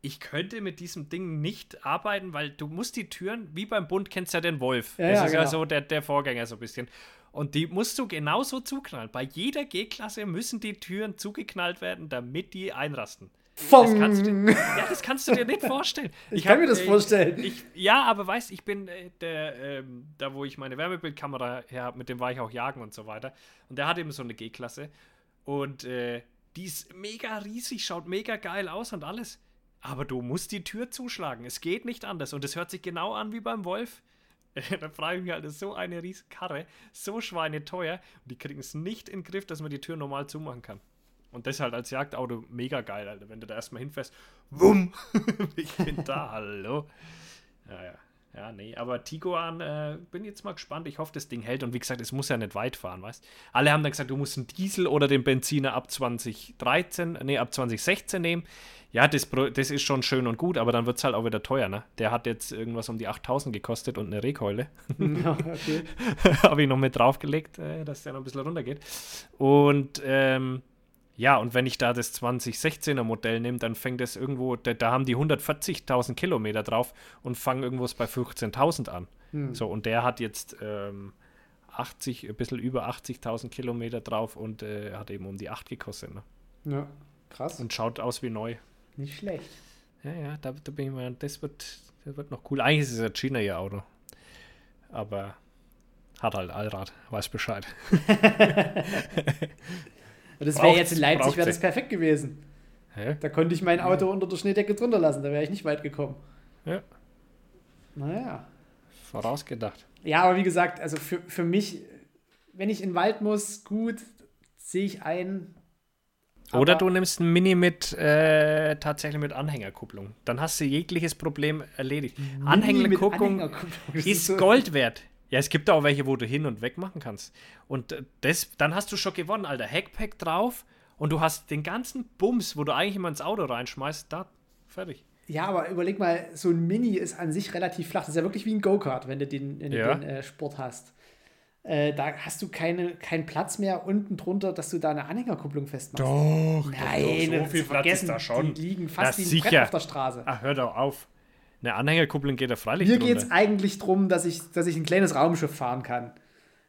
ich könnte mit diesem Ding nicht arbeiten, weil du musst die Türen, wie beim Bund kennst du ja den Wolf. Ja, das ja, ist genau. ja so der, der Vorgänger so ein bisschen. Und die musst du genauso zuknallen. Bei jeder G-Klasse müssen die Türen zugeknallt werden, damit die einrasten. Das kannst du, ja, das kannst du dir nicht vorstellen. Ich, ich kann hab, mir das äh, vorstellen. Ich, ja, aber weißt, ich bin äh, der, ähm, da wo ich meine Wärmebildkamera her habe, mit dem war ich auch jagen und so weiter. Und der hat eben so eine G-Klasse. Und äh, die ist mega riesig, schaut mega geil aus und alles. Aber du musst die Tür zuschlagen. Es geht nicht anders. Und es hört sich genau an wie beim Wolf. da frage ich mich halt, das ist so eine riesige Karre, so schweineteuer und die kriegen es nicht in den Griff, dass man die Tür normal zumachen kann. Und das halt als Jagdauto mega geil, Alter. Wenn du da erstmal hinfährst, wumm, ich bin da, hallo. Ja, ja. Ja, nee, aber Tiguan, äh, bin jetzt mal gespannt. Ich hoffe, das Ding hält. Und wie gesagt, es muss ja nicht weit fahren, weißt Alle haben dann gesagt, du musst einen Diesel oder den Benziner ab 2013, nee, ab 2016 nehmen. Ja, das, das ist schon schön und gut, aber dann wird es halt auch wieder teuer, ne? Der hat jetzt irgendwas um die 8000 gekostet und eine Regeheule. Ja, okay. Habe ich noch mit draufgelegt, äh, dass der noch ein bisschen runtergeht. Und ähm, ja, und wenn ich da das 2016er Modell nehme, dann fängt das irgendwo, da, da haben die 140.000 Kilometer drauf und fangen irgendwo bei 15.000 an. Hm. So, und der hat jetzt ähm, 80, ein bisschen über 80.000 Kilometer drauf und äh, hat eben um die 8 gekostet. Ne? Ja, krass. Und schaut aus wie neu. Nicht schlecht. Ja, ja, da, da bin ich mal, das wird, das wird noch cool. Eigentlich ist es ein China ihr Auto. Aber hat halt Allrad, weiß Bescheid. das wäre jetzt in Leipzig, wäre das perfekt gewesen. Hä? Da konnte ich mein Auto unter der Schneedecke drunter lassen, da wäre ich nicht weit gekommen. Ja. Naja. Vorausgedacht. Ja, aber wie gesagt, also für, für mich, wenn ich in den Wald muss, gut, sehe ich ein. Oder du nimmst ein Mini mit äh, tatsächlich mit Anhängerkupplung. Dann hast du jegliches Problem erledigt. Anhängerkupplung, Anhängerkupplung ist so Gold wert. Ja, es gibt auch welche, wo du hin und weg machen kannst. Und äh, das, dann hast du schon gewonnen, Alter. Hackpack drauf und du hast den ganzen Bums, wo du eigentlich immer ins Auto reinschmeißt, da, fertig. Ja, aber überleg mal, so ein Mini ist an sich relativ flach. Das ist ja wirklich wie ein Go-Kart, wenn du den, wenn ja. den äh, Sport hast. Äh, da hast du keine, keinen Platz mehr unten drunter, dass du da eine Anhängerkupplung festmachst. Doch, Nein, doch, so viel Platz ist da schon. Die liegen fast wie ein Brett auf der Straße. Ach, hör doch auf. Eine Anhängerkupplung geht da freilich Mir geht es eigentlich darum, dass ich, dass ich ein kleines Raumschiff fahren kann.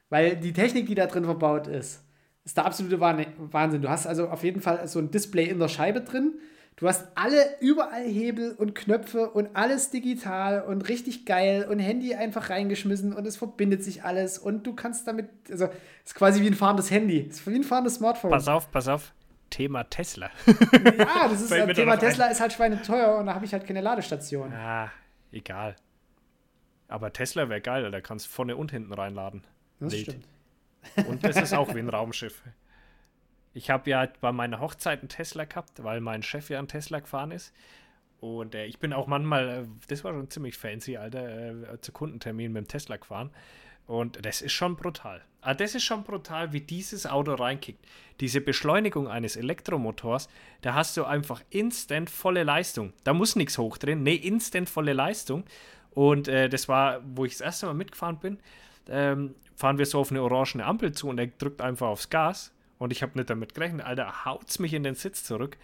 Weil die Technik, die da drin verbaut ist, ist der absolute Wahnsinn. Du hast also auf jeden Fall so ein Display in der Scheibe drin. Du hast alle überall Hebel und Knöpfe und alles digital und richtig geil und Handy einfach reingeschmissen und es verbindet sich alles und du kannst damit, also es ist quasi wie ein fahrendes Handy, es ist wie ein fahrendes Smartphone. Pass auf, pass auf. Thema Tesla. Ja, das ist das Thema Tesla ist halt schweineteuer und da habe ich halt keine Ladestation. Ah, egal. Aber Tesla wäre geil, da kannst du vorne und hinten reinladen. Das Wild. stimmt. Und das ist auch wie ein Raumschiff. Ich habe ja bei meiner Hochzeit einen Tesla gehabt, weil mein Chef ja einen Tesla gefahren ist. Und äh, ich bin auch manchmal, äh, das war schon ziemlich fancy, Alter, äh, zu Kundentermin mit dem Tesla gefahren. Und das ist schon brutal. Ah, das ist schon brutal, wie dieses Auto reinkickt. Diese Beschleunigung eines Elektromotors, da hast du einfach instant volle Leistung. Da muss nichts hochdrehen. Nee, instant volle Leistung. Und äh, das war, wo ich das erste Mal mitgefahren bin, ähm, fahren wir so auf eine orangene Ampel zu und er drückt einfach aufs Gas. Und ich habe nicht damit gerechnet. Alter, haut's mich in den Sitz zurück.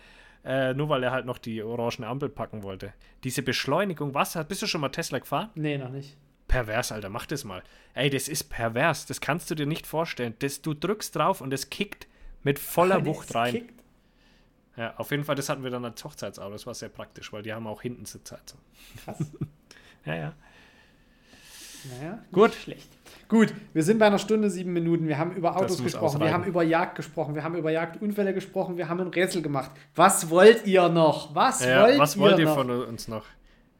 Äh, nur weil er halt noch die orangene Ampel packen wollte. Diese Beschleunigung, was? Bist du schon mal Tesla gefahren? Nee, noch nicht. Pervers, Alter, mach das mal. Ey, das ist pervers. Das kannst du dir nicht vorstellen. Das, du drückst drauf und es kickt mit voller Wucht rein. Kickt. Ja, auf jeden Fall, das hatten wir dann als Hochzeitsauto. Das war sehr praktisch, weil die haben auch hinten Sitzheizung. Krass. ja, ja. Naja, gut. Schlecht. Gut, wir sind bei einer Stunde, sieben Minuten. Wir haben über Autos gesprochen, ausreichen. wir haben über Jagd gesprochen, wir haben über Jagdunfälle gesprochen, wir haben ein Rätsel gemacht. Was wollt ihr noch? Was ja, wollt was ihr wollt ihr noch? von uns noch?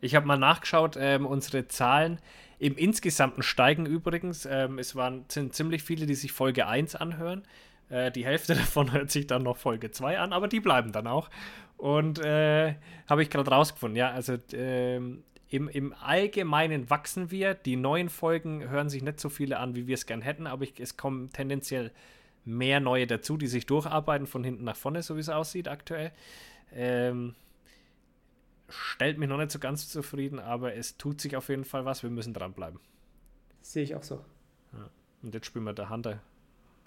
Ich habe mal nachgeschaut, ähm, unsere Zahlen im Insgesamten steigen übrigens. Ähm, es waren, sind ziemlich viele, die sich Folge 1 anhören. Äh, die Hälfte davon hört sich dann noch Folge 2 an, aber die bleiben dann auch. Und äh, habe ich gerade rausgefunden, ja, also ähm, im, im Allgemeinen wachsen wir. Die neuen Folgen hören sich nicht so viele an, wie wir es gern hätten, aber ich, es kommen tendenziell mehr neue dazu, die sich durcharbeiten von hinten nach vorne, so wie es aussieht aktuell. Ähm, stellt mich noch nicht so ganz zufrieden, aber es tut sich auf jeden Fall was. Wir müssen dranbleiben. Sehe ich auch so. Ja. Und jetzt spielen wir der Hunter.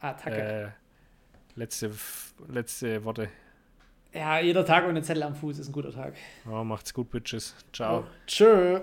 Attacke. Äh, letzte, letzte Worte. Ja, jeder Tag ohne Zettel am Fuß ist ein guter Tag. Oh, macht's gut, Bitches. Ciao. Oh, tschö.